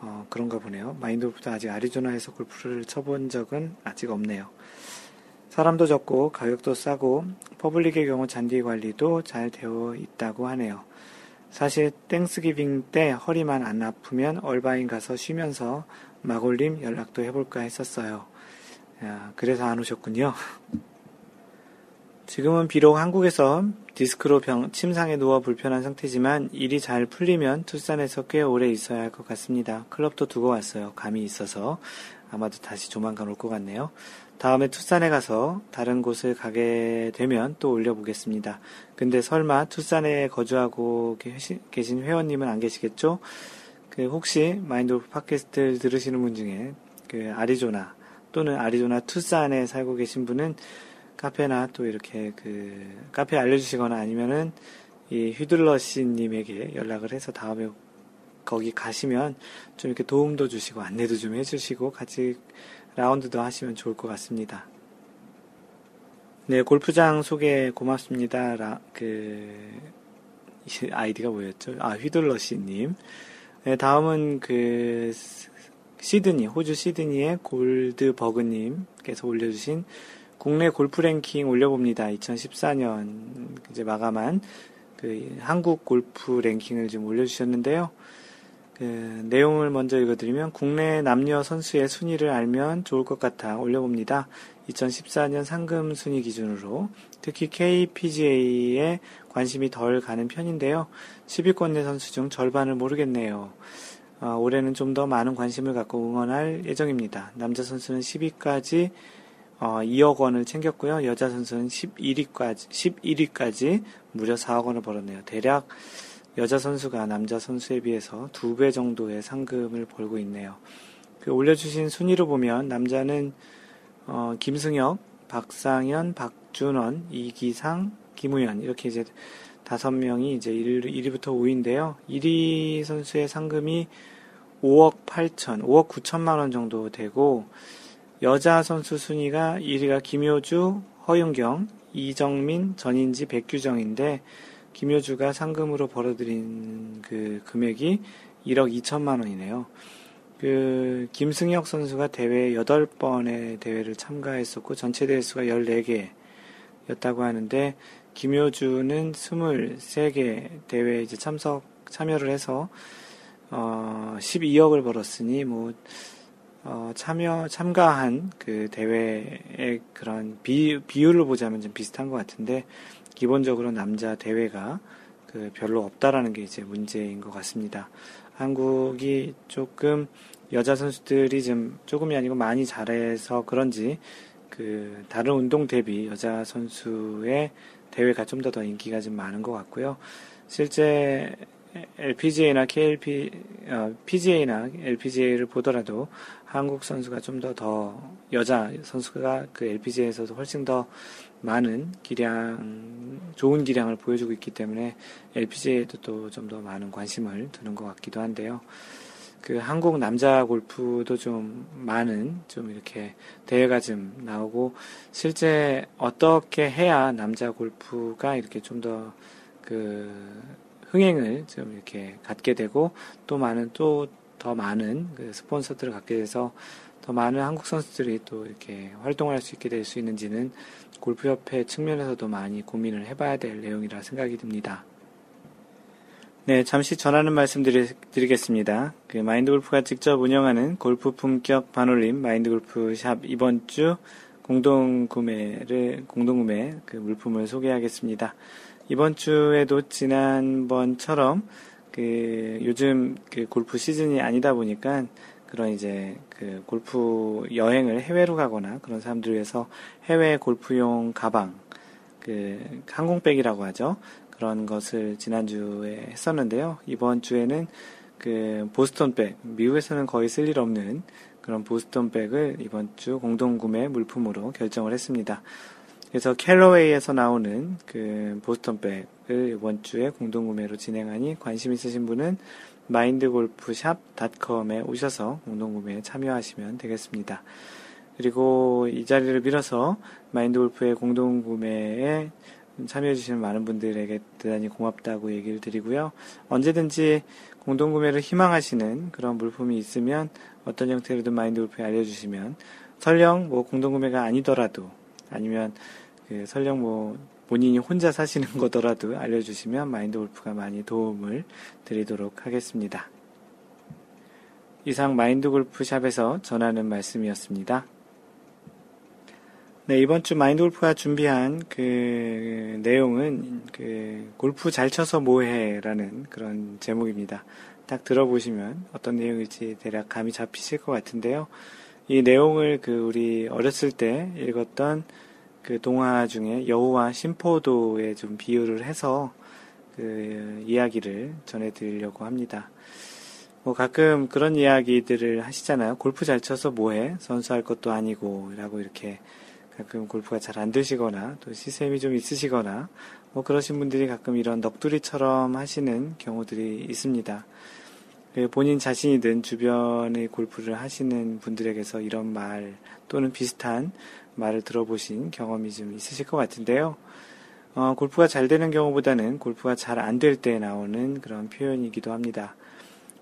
어, 그런가 보네요. 마인드 골프도 아직 아리조나에서 골프를 쳐본 적은 아직 없네요. 사람도 적고 가격도 싸고 public의 경우 잔디 관리도 잘 되어 있다고 하네요. 사실 Thanksgiving 때 허리만 안 아프면 얼바인 가서 쉬면서 마골님 연락도 해볼까 했었어요. 야, 그래서 안 오셨군요. 지금은 비록 한국에서 디스크로 병, 침상에 누워 불편한 상태지만 일이 잘 풀리면 투싼에서 꽤 오래 있어야 할 것 같습니다. 클럽도 두고 왔어요. 감이 있어서 아마도 다시 조만간 올 것 같네요. 다음에 투싼에 가서 다른 곳을 가게 되면 또 올려보겠습니다. 근데 설마 투싼에 거주하고 계신 회원님은 안 계시겠죠? 그 혹시 마인드골프 팟캐스트를 들으시는 분 중에 그 아리조나 또는 아리조나 투싼에 살고 계신 분은 카페나 또 이렇게 그 카페 알려주시거나 아니면은 이 휘둘러 씨 님에게 연락을 해서 다음에 거기 가시면 좀 이렇게 도움도 주시고 안내도 좀 해주시고 같이 라운드도 하시면 좋을 것 같습니다. 네, 골프장 소개 고맙습니다. 라, 그, 아이디가 뭐였죠? 아, 휘둘러 씨님. 네, 다음은 그 시드니, 호주 시드니의 골드버그님께서 올려주신 국내 골프 랭킹 올려봅니다. 2014년 이제 마감한 그 한국 골프 랭킹을 좀 올려주셨는데요. 그 내용을 먼저 읽어드리면 국내 남녀 선수의 순위를 알면 좋을 것 같아 올려봅니다. 2014년 상금 순위 기준으로 특히 KPGA에 관심이 덜 가는 편인데요. 10위권 내 선수 중 절반을 모르겠네요. 어, 올해는 좀 더 많은 관심을 갖고 응원할 예정입니다. 남자 선수는 10위까지 어, 2억 원을 챙겼고요. 여자 선수는 11위까지 11위까지 무려 4억 원을 벌었네요. 대략 여자 선수가 남자 선수에 비해서 두 배 정도의 상금을 벌고 있네요. 그 올려주신 순위로 보면 남자는 어, 김승혁, 박상현, 박준원, 이기상, 김우현 이렇게 이제 다섯 명이 이제 1, 1위부터 5위인데요. 1위 선수의 상금이 5억 8천, 5억 9천만 원 정도 되고 여자 선수 순위가 1위가 김효주, 허윤경, 이정민, 전인지, 백규정인데 김효주가 상금으로 벌어들인 그 금액이 1억 2천만 원이네요. 그 김승혁 선수가 대회 8번의 대회를 참가했었고 전체 대회 수가 14개였다고 하는데 김효주는 23개 대회에 이제 참석 참여를 해서 어 12억을 벌었으니 뭐 어, 참여, 참가한 그 대회의 그런 비, 비율을 보자면 좀 비슷한 것 같은데, 기본적으로 남자 대회가 그 별로 없다라는 게 이제 문제인 것 같습니다. 한국이 조금 여자 선수들이 좀 조금이 아니고 많이 잘해서 그런지 그 다른 운동 대비 여자 선수의 대회가 좀 더 더 인기가 좀 많은 것 같고요. 실제 LPGA나 KLP, 어, PGA나 LPGA를 보더라도 한국 선수가 좀더더 여자 선수가 그 LPGA에서도 훨씬 더 많은 기량, 좋은 기량을 보여주고 있기 때문에 LPGA에도 또 좀 더 많은 관심을 두는 것 같기도 한데요. 그 한국 남자 골프도 좀 많은 좀 이렇게 대회가 좀 나오고 실제 어떻게 해야 남자 골프가 이렇게 좀 더 그 흥행을 좀 이렇게 갖게 되고 또 많은 또 더 많은 그 스폰서들을 갖게 돼서 더 많은 한국 선수들이 또 이렇게 활동할 수 있게 될 수 있는지는 골프협회 측면에서도 많이 고민을 해봐야 될 내용이라 생각이 듭니다. 네, 잠시 전하는 말씀 드리 겠습니다. 그 마인드 골프가 직접 운영하는 골프 품격 반올림 마인드 골프 샵 이번 주 공동 구매를, 공동 구매 그 물품을 소개하겠습니다. 이번 주에도 지난번처럼 그 요즘 그 골프 시즌이 아니다 보니까 그런 이제 그 골프 여행을 해외로 가거나 그런 사람들 위해서 해외 골프용 가방 그 항공백이라고 하죠. 그런 것을 지난주에 했었는데요. 이번 주에는 그 보스턴백, 미국에서는 거의 쓸 일 없는 그런 보스턴백을 이번 주 공동구매 물품으로 결정을 했습니다. 그래서 캘러웨이에서 나오는 그 보스턴백을 이번 주에 공동구매로 진행하니 관심 있으신 분은 마인드골프샵닷컴에 오셔서 공동구매에 참여하시면 되겠습니다. 그리고 이 자리를 빌어서 마인드골프의 공동구매에 참여해주시는 많은 분들에게 대단히 고맙다고 얘기를 드리고요. 언제든지 공동구매를 희망하시는 그런 물품이 있으면 어떤 형태로든 마인드 골프에 알려주시면 설령 뭐 공동구매가 아니더라도 아니면 그 설령 뭐 본인이 혼자 사시는 거더라도 알려주시면 마인드 골프가 많이 도움을 드리도록 하겠습니다. 이상 마인드 골프 샵에서 전하는 말씀이었습니다. 네, 이번 주 마인드 골프가 준비한 그 내용은 그 골프 잘 쳐서 뭐해라는 그런 제목입니다. 딱 들어보시면 어떤 내용일지 대략 감이 잡히실 것 같은데요. 이 내용을 그 우리 어렸을 때 읽었던 그 동화 중에 여우와 심포도에 좀 비유를 해서 그 이야기를 전해드리려고 합니다. 뭐 가끔 그런 이야기들을 하시잖아요. 골프 잘 쳐서 뭐해? 선수할 것도 아니고 라고 이렇게 가끔 골프가 잘 안 되시거나 또 시샘이 좀 있으시거나 뭐 그러신 분들이 가끔 이런 넋두리처럼 하시는 경우들이 있습니다. 그 본인 자신이든 주변의 골프를 하시는 분들에게서 이런 말 또는 비슷한 말을 들어보신 경험이 좀 있으실 것 같은데요. 어, 골프가 잘 되는 경우보다는 골프가 잘 안 될 때 나오는 그런 표현이기도 합니다.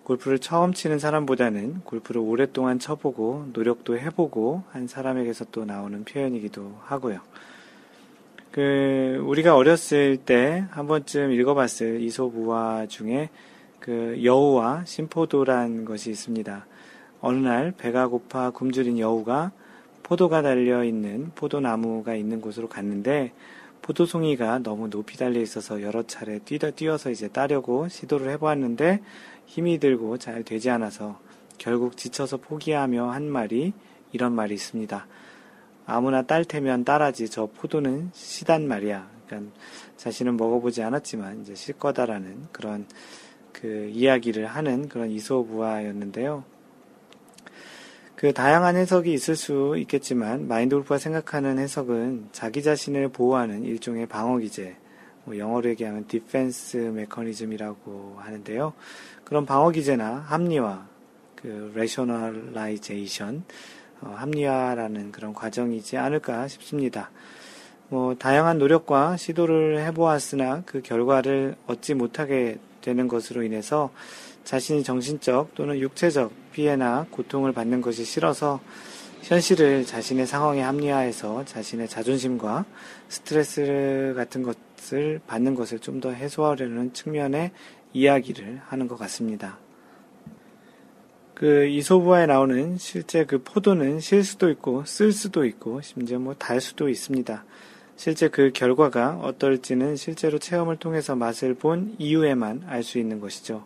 골프를 처음 치는 사람보다는 골프를 오랫동안 쳐보고 노력도 해보고 한 사람에게서 또 나오는 표현이기도 하고요. 그 우리가 어렸을 때 한 번쯤 읽어봤을 이솝우화 중에 그 여우와 심포도란 것이 있습니다. 어느 날 배가 고파 굶주린 여우가 포도가 달려 있는 포도나무가 있는 곳으로 갔는데 포도송이가 너무 높이 달려 있어서 여러 차례 뛰어 뛰어서 이제 따려고 시도를 해보았는데 힘이 들고 잘 되지 않아서 결국 지쳐서 포기하며 한 말이 이런 말이 있습니다. 아무나 딸 테면 딸하지 저 포도는 시단 말이야. 그러니까 자신은 먹어보지 않았지만 이제 실 거다라는 그런 그 이야기를 하는 그런 이소부화였는데요. 그 다양한 해석이 있을 수 있겠지만 마인드 골프가 생각하는 해석은 자기 자신을 보호하는 일종의 방어 기제, 뭐 영어로 얘기하면 defense mechanism이라고 하는데요. 그런 방어 기제나 합리화, 그 rationalization, 어, 합리화라는 그런 과정이지 않을까 싶습니다. 뭐 다양한 노력과 시도를 해보았으나 그 결과를 얻지 못하게 되는 것으로 인해서 자신이 정신적 또는 육체적 피해나 고통을 받는 것이 싫어서 현실을 자신의 상황에 합리화해서 자신의 자존심과 스트레스 같은 것을 받는 것을 좀 더 해소하려는 측면의 이야기를 하는 것 같습니다. 그 이소부화에 나오는 실제 그 포도는 실 수도 있고 쓸 수도 있고 심지어 뭐 달 수도 있습니다. 실제 그 결과가 어떨지는 실제로 체험을 통해서 맛을 본 이후에만 알 수 있는 것이죠.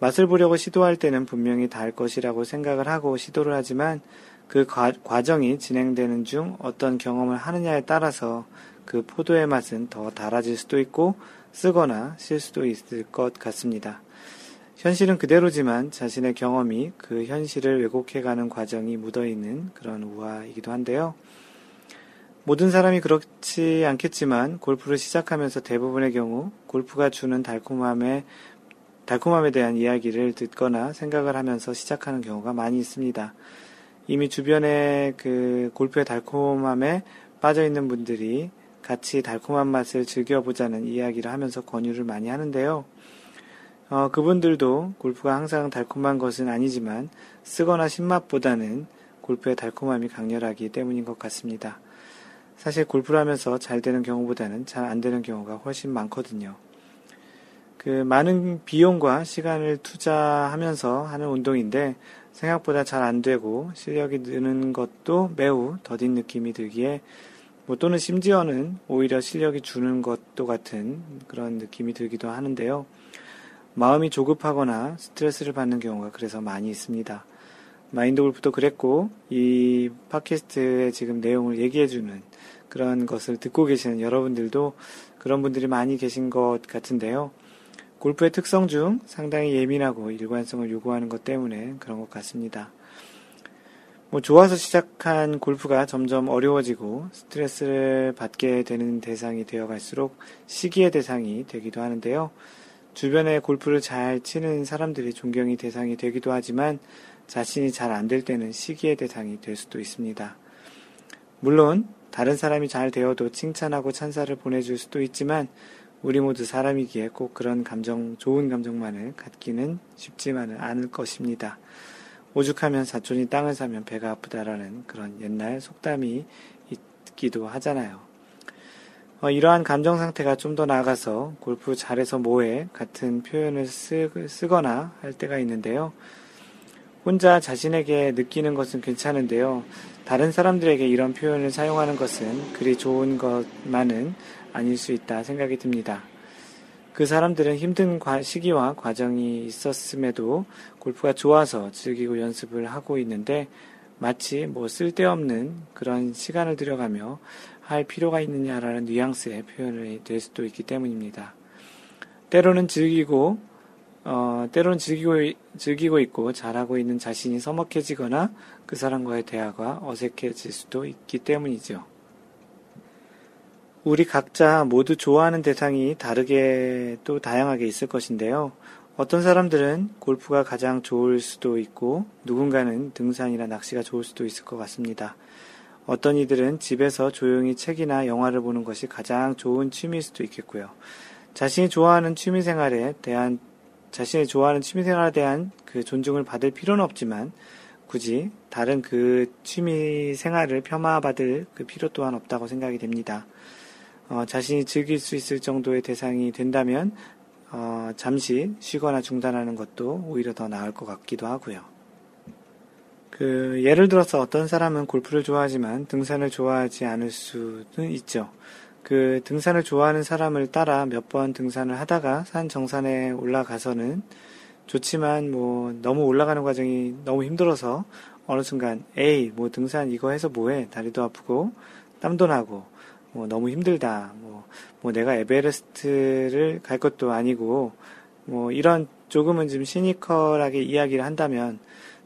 맛을 보려고 시도할 때는 분명히 달 것이라고 생각을 하고 시도를 하지만 그 과, 과정이 진행되는 중 어떤 경험을 하느냐에 따라서 그 포도의 맛은 더 달아질 수도 있고 쓰거나 실 수도 있을 것 같습니다. 현실은 그대로지만 자신의 경험이 그 현실을 왜곡해가는 과정이 묻어있는 그런 우화이기도 한데요. 모든 사람이 그렇지 않겠지만 골프를 시작하면서 대부분의 경우 골프가 주는 달콤함에 달콤함에 대한 이야기를 듣거나 생각을 하면서 시작하는 경우가 많이 있습니다. 이미 주변에 그 골프의 달콤함에 빠져 있는 분들이 같이 달콤한 맛을 즐겨보자는 이야기를 하면서 권유를 많이 하는데요. 어, 그분들도 골프가 항상 달콤한 것은 아니지만 쓰거나 신맛보다는 골프의 달콤함이 강렬하기 때문인 것 같습니다. 사실 골프를 하면서 잘 되는 경우보다는 잘 안 되는 경우가 훨씬 많거든요. 그 많은 비용과 시간을 투자하면서 하는 운동인데 생각보다 잘 안 되고 실력이 느는 것도 매우 더딘 느낌이 들기에 뭐 또는 심지어는 오히려 실력이 주는 것도 같은 그런 느낌이 들기도 하는데요. 마음이 조급하거나 스트레스를 받는 경우가 그래서 많이 있습니다. 마인드 골프도 그랬고 이 팟캐스트의 지금 내용을 얘기해주는 그런 것을 듣고 계시는 여러분들도 그런 분들이 많이 계신 것 같은데요. 골프의 특성 중 상당히 예민하고 일관성을 요구하는 것 때문에 그런 것 같습니다. 뭐 좋아서 시작한 골프가 점점 어려워지고 스트레스를 받게 되는 대상이 되어 갈수록 시기의 대상이 되기도 하는데요. 주변에 골프를 잘 치는 사람들이 존경이 대상이 되기도 하지만 자신이 잘 안 될 때는 시기의 대상이 될 수도 있습니다. 물론 다른 사람이 잘 되어도 칭찬하고 찬사를 보내줄 수도 있지만 우리 모두 사람이기에 꼭 그런 감정, 좋은 감정만을 갖기는 쉽지만은 않을 것입니다. 오죽하면 사촌이 땅을 사면 배가 아프다라는 그런 옛날 속담이 있기도 하잖아요. 어, 이러한 감정 상태가 좀 더 나아가서 골프 잘해서 뭐해 같은 표현을 쓰, 쓰거나 할 때가 있는데요. 혼자 자신에게 느끼는 것은 괜찮은데요. 다른 사람들에게 이런 표현을 사용하는 것은 그리 좋은 것만은 아닐 수 있다 생각이 듭니다. 그 사람들은 힘든 시기와 과정이 있었음에도 골프가 좋아서 즐기고 연습을 하고 있는데 마치 뭐 쓸데없는 그런 시간을 들여가며 할 필요가 있느냐라는 뉘앙스의 표현이 될 수도 있기 때문입니다. 때로는 즐기고 어, 때로는 즐기고, 즐기고 있고 잘하고 있는 자신이 서먹해지거나 그 사람과의 대화가 어색해질 수도 있기 때문이죠. 우리 각자 모두 좋아하는 대상이 다르게 또 다양하게 있을 것인데요. 어떤 사람들은 골프가 가장 좋을 수도 있고 누군가는 등산이나 낚시가 좋을 수도 있을 것 같습니다. 어떤 이들은 집에서 조용히 책이나 영화를 보는 것이 가장 좋은 취미일 수도 있겠고요. 자신이 좋아하는 취미 생활에 대한 자신이 좋아하는 취미 생활에 대한 그 존중을 받을 필요는 없지만 굳이 다른 그 취미 생활을 폄하받을 그 필요 또한 없다고 생각이 됩니다. 어, 자신이 즐길 수 있을 정도의 대상이 된다면 어, 잠시 쉬거나 중단하는 것도 오히려 더 나을 것 같기도 하고요. 그 예를 들어서 어떤 사람은 골프를 좋아하지만 등산을 좋아하지 않을 수도 있죠. 그 등산을 좋아하는 사람을 따라 몇 번 등산을 하다가 산 정산에 올라가서는 좋지만 뭐 너무 올라가는 과정이 너무 힘들어서 어느 순간 에이 뭐 등산 이거 해서 뭐해 다리도 아프고 땀도 나고 뭐 너무 힘들다 뭐, 뭐 내가 에베레스트를 갈 것도 아니고 뭐 이런 조금은 좀 시니컬하게 이야기를 한다면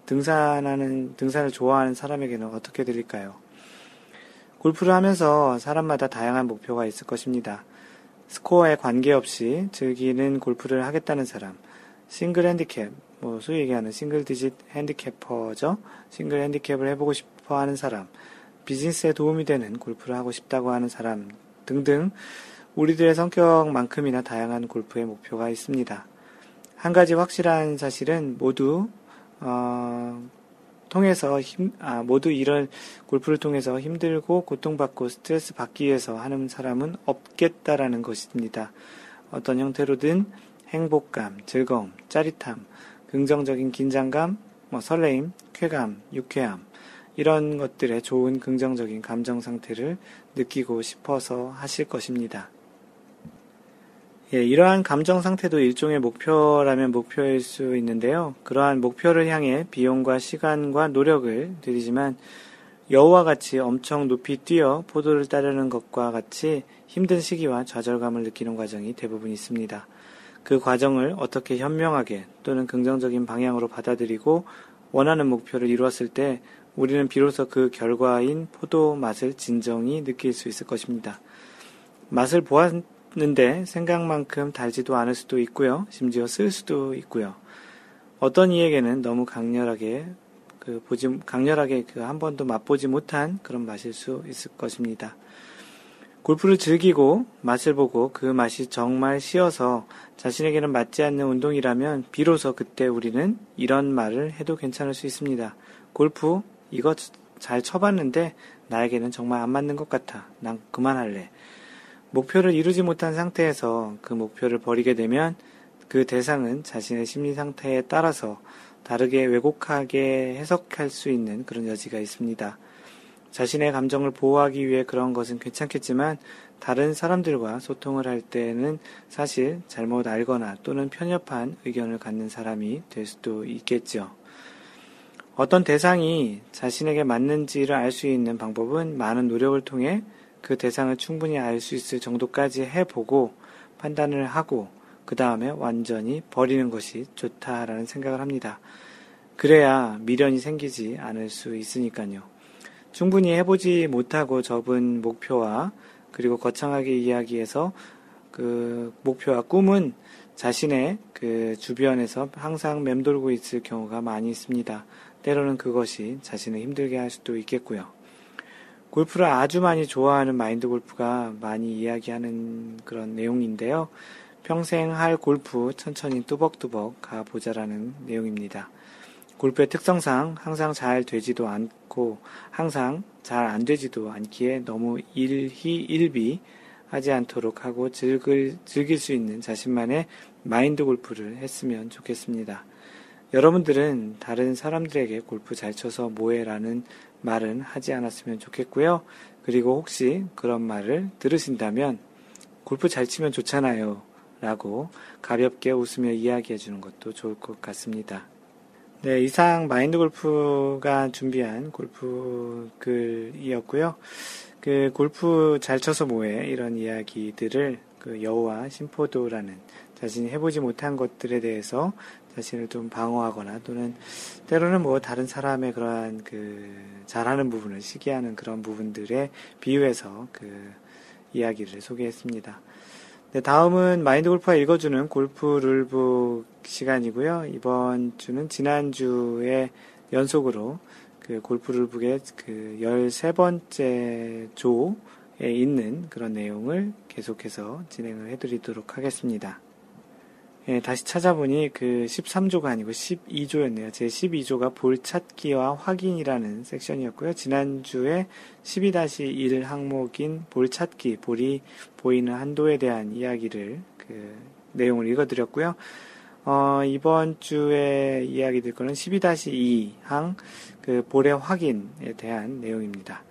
등산하는 등산을 좋아하는 사람에게는 어떻게 들릴까요? 골프를 하면서 사람마다 다양한 목표가 있을 것입니다. 스코어에 관계없이 즐기는 골프를 하겠다는 사람, 싱글 핸디캡, 뭐 소위 얘기하는 싱글 디짓 핸디캐퍼죠. 싱글 핸디캡을 해보고 싶어 하는 사람, 비즈니스에 도움이 되는 골프를 하고 싶다고 하는 사람 등등 우리들의 성격만큼이나 다양한 골프의 목표가 있습니다. 한 가지 확실한 사실은 모두 어, 통해서 힘, 아, 모두 이런 골프를 통해서 힘들고 고통받고 스트레스 받기 위해서 하는 사람은 없겠다라는 것입니다. 어떤 형태로든 행복감, 즐거움, 짜릿함, 긍정적인 긴장감, 뭐 설레임, 쾌감, 유쾌함, 이런 것들의 좋은 긍정적인 감정 상태를 느끼고 싶어서 하실 것입니다. 예, 이러한 감정 상태도 일종의 목표라면 목표일 수 있는데요. 그러한 목표를 향해 비용과 시간과 노력을 들이지만 여우와 같이 엄청 높이 뛰어 포도를 따르는 것과 같이 힘든 시기와 좌절감을 느끼는 과정이 대부분 있습니다. 그 과정을 어떻게 현명하게 또는 긍정적인 방향으로 받아들이고 원하는 목표를 이루었을 때 우리는 비로소 그 결과인 포도 맛을 진정히 느낄 수 있을 것입니다. 맛을 보았는데 생각만큼 달지도 않을 수도 있고요. 심지어 쓸 수도 있고요. 어떤 이에게는 너무 강렬하게 그 보지 강렬하게 그 한 번도 맛보지 못한 그런 맛일 수 있을 것입니다. 골프를 즐기고 맛을 보고 그 맛이 정말 쉬어서 자신에게는 맞지 않는 운동이라면 비로소 그때 우리는 이런 말을 해도 괜찮을 수 있습니다. 골프 이거 잘 쳐봤는데 나에게는 정말 안 맞는 것 같아. 난 그만할래. 목표를 이루지 못한 상태에서 그 목표를 버리게 되면 그 대상은 자신의 심리 상태에 따라서 다르게 왜곡하게 해석할 수 있는 그런 여지가 있습니다. 자신의 감정을 보호하기 위해 그런 것은 괜찮겠지만 다른 사람들과 소통을 할 때는 사실 잘못 알거나 또는 편협한 의견을 갖는 사람이 될 수도 있겠죠. 어떤 대상이 자신에게 맞는지를 알 수 있는 방법은 많은 노력을 통해 그 대상을 충분히 알 수 있을 정도까지 해보고 판단을 하고 그 다음에 완전히 버리는 것이 좋다라는 생각을 합니다. 그래야 미련이 생기지 않을 수 있으니까요. 충분히 해보지 못하고 접은 목표와 그리고 거창하게 이야기해서 그 목표와 꿈은 자신의 그 주변에서 항상 맴돌고 있을 경우가 많이 있습니다. 때로는 그것이 자신을 힘들게 할 수도 있겠고요. 골프를 아주 많이 좋아하는 마인드 골프가 많이 이야기하는 그런 내용인데요. 평생 할 골프 천천히 뚜벅뚜벅 가보자라는 내용입니다. 골프의 특성상 항상 잘 되지도 않고 항상 잘 안 되지도 않기에 너무 일희일비 하지 않도록 하고 즐길, 즐길 수 있는 자신만의 마인드 골프를 했으면 좋겠습니다. 여러분들은 다른 사람들에게 골프 잘 쳐서 뭐해라는 말은 하지 않았으면 좋겠고요. 그리고 혹시 그런 말을 들으신다면 골프 잘 치면 좋잖아요. 라고 가볍게 웃으며 이야기해 주는 것도 좋을 것 같습니다. 네, 이상 마인드 골프가 준비한 골프 글이었고요. 그 골프 잘 쳐서 뭐해 이런 이야기들을 그 여우와 심포도라는 자신이 해보지 못한 것들에 대해서 자신을 좀 방어하거나 또는 때로는 뭐 다른 사람의 그러한 그 잘하는 부분을 시기하는 그런 부분들에 비유해서 그 이야기를 소개했습니다. 네, 다음은 마인드 골프가 읽어주는 골프 룰북 시간이고요. 이번 주는 지난주에 연속으로 그 골프 룰북의 그 13번째 조에 있는 그런 내용을 계속해서 진행을 해드리도록 하겠습니다. 예, 다시 찾아보니 그 13조가 아니고 12조였네요. 제 12조가 볼 찾기와 확인이라는 섹션이었고요. 지난주에 12-1 항목인 볼 찾기, 볼이 보이는 한도에 대한 이야기를 그 내용을 읽어드렸고요. 어, 이번 주에 이야기 될 거는 12-2 항 그 볼의 확인에 대한 내용입니다.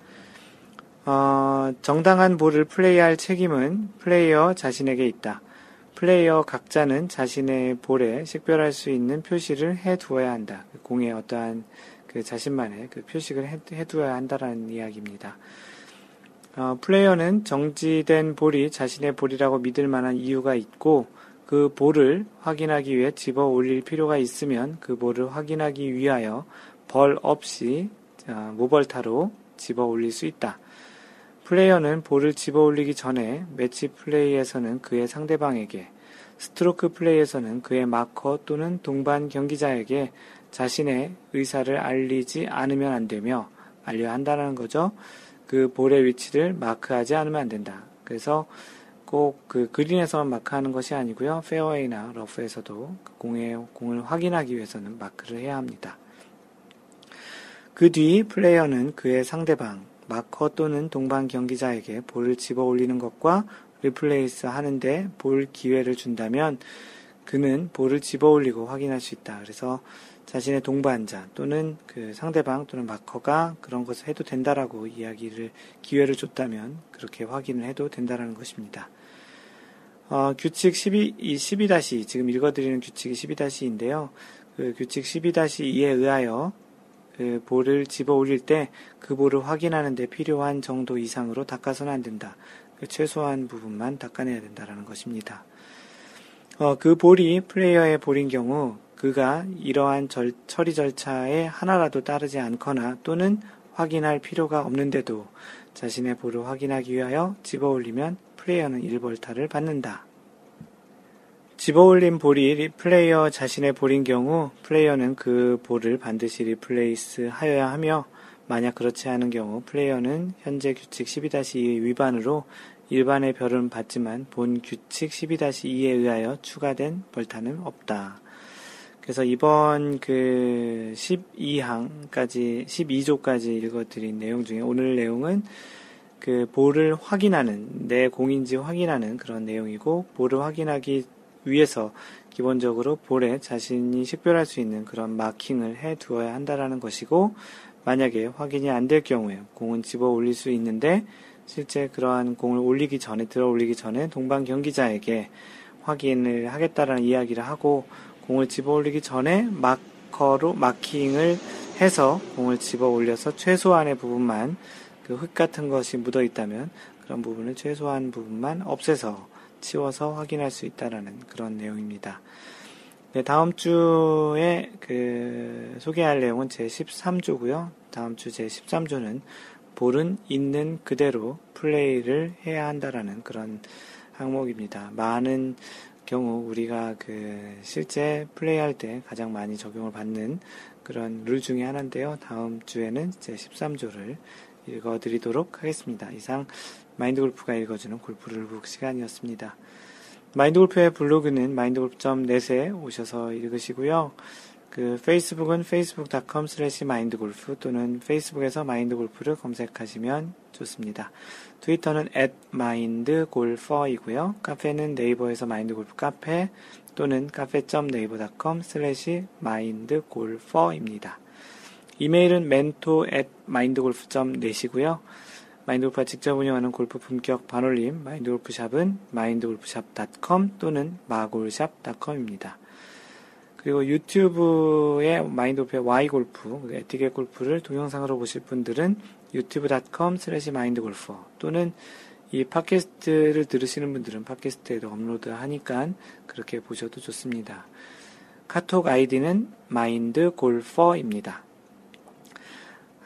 어, 정당한 볼을 플레이할 책임은 플레이어 자신에게 있다. 플레이어 각자는 자신의 볼에 식별할 수 있는 표시를 해 두어야 한다. 공에 어떠한 그 자신만의 그 표식을 해, 해 두어야 한다라는 이야기입니다. 어, 플레이어는 정지된 볼이 자신의 볼이라고 믿을 만한 이유가 있고 그 볼을 확인하기 위해 집어 올릴 필요가 있으면 그 볼을 확인하기 위하여 벌 없이 어, 무벌타로 집어 올릴 수 있다. 플레이어는 볼을 집어 올리기 전에 매치 플레이에서는 그의 상대방에게, 스트로크 플레이에서는 그의 마커 또는 동반 경기자에게 자신의 의사를 알리지 않으면 안 되며 알려야 한다는 거죠. 그 볼의 위치를 마크하지 않으면 안 된다. 그래서 꼭 그 그린에서만 마크하는 것이 아니고요. 페어웨이나 러프에서도 그 공의 공을 확인하기 위해서는 마크를 해야 합니다. 그 뒤 플레이어는 그의 상대방 마커 또는 동반 경기자에게 볼을 집어 올리는 것과 리플레이스 하는데 볼 기회를 준다면 그는 볼을 집어 올리고 확인할 수 있다. 그래서 자신의 동반자 또는 그 상대방 또는 마커가 그런 것을 해도 된다라고 이야기를 기회를 줬다면 그렇게 확인을 해도 된다라는 것입니다. 어, 규칙 12, 12-2 지금 읽어드리는 규칙이 12-2인데요. 그 규칙 12-2에 의하여 그 볼을 집어 올릴 때 그 볼을 확인하는 데 필요한 정도 이상으로 닦아서는 안 된다. 그 최소한 부분만 닦아내야 된다라는 것입니다. 어, 그 볼이 플레이어의 볼인 경우 그가 이러한 절, 처리 절차에 하나라도 따르지 않거나 또는 확인할 필요가 없는데도 자신의 볼을 확인하기 위하여 집어 올리면 플레이어는 1벌타를 받는다. 집어 올린 볼이 플레이어 자신의 볼인 경우 플레이어는 그 볼을 반드시 리플레이스 하여야 하며 만약 그렇지 않은 경우 플레이어는 현재 규칙 12-2의 위반으로 일반의 벌은 받지만 본 규칙 12-2에 의하여 추가된 벌타는 없다. 그래서 이번 그 12항까지, 12조까지 읽어드린 내용 중에 오늘 내용은 그 볼을 확인하는, 내 공인지 확인하는 그런 내용이고, 볼을 확인하기 위해서 기본적으로 볼에 자신이 식별할 수 있는 그런 마킹을 해 두어야 한다라는 것이고, 만약에 확인이 안 될 경우에 공은 집어 올릴 수 있는데, 실제 그러한 공을 올리기 전에, 들어 올리기 전에 동방 경기자에게 확인을 하겠다라는 이야기를 하고, 공을 집어 올리기 전에 마커로 마킹을 해서 공을 집어 올려서 최소한의 부분만 그 흙 같은 것이 묻어 있다면 그런 부분을 최소한 부분만 없애서 치워서 확인할 수 있다라는 그런 내용입니다. 네, 다음 주에 그 소개할 내용은 제 13조고요. 다음 주 제 13조는 볼은 있는 그대로 플레이를 해야 한다라는 그런 항목입니다. 많은 경우 우리가 그 실제 플레이할 때 가장 많이 적용을 받는 그런 룰 중에 하나인데요. 다음 주에는 제 13조를 읽어드리도록 하겠습니다. 이상 마인드 골프가 읽어주는 골프 룰북 시간이었습니다. 마인드 골프의 블로그는 마인드골프.net에 오셔서 읽으시고요. 그 페이스북은 facebook.com slash mindgolf 또는 페이스북에서 마인드골프를 검색하시면 좋습니다. 트위터는 at mindgolfer이고요. 카페는 네이버에서 마인드골프 카페 또는 cafe.naver.com slash mindgolfer입니다. 이메일은 mentor at mindgolf.net이고요. 마인드골프가 직접 운영하는 골프 품격 반올림 마인드골프샵은 마인드골프샵.com 또는 마골샵.com입니다. 그리고 유튜브에 마인드골프의 Y골프, 에티켓 골프를 동영상으로 보실 분들은 유튜브.com 슬래시 마인드골퍼 또는 이 팟캐스트를 들으시는 분들은 팟캐스트에도 업로드 하니까 그렇게 보셔도 좋습니다. 카톡 아이디는 마인드골퍼입니다.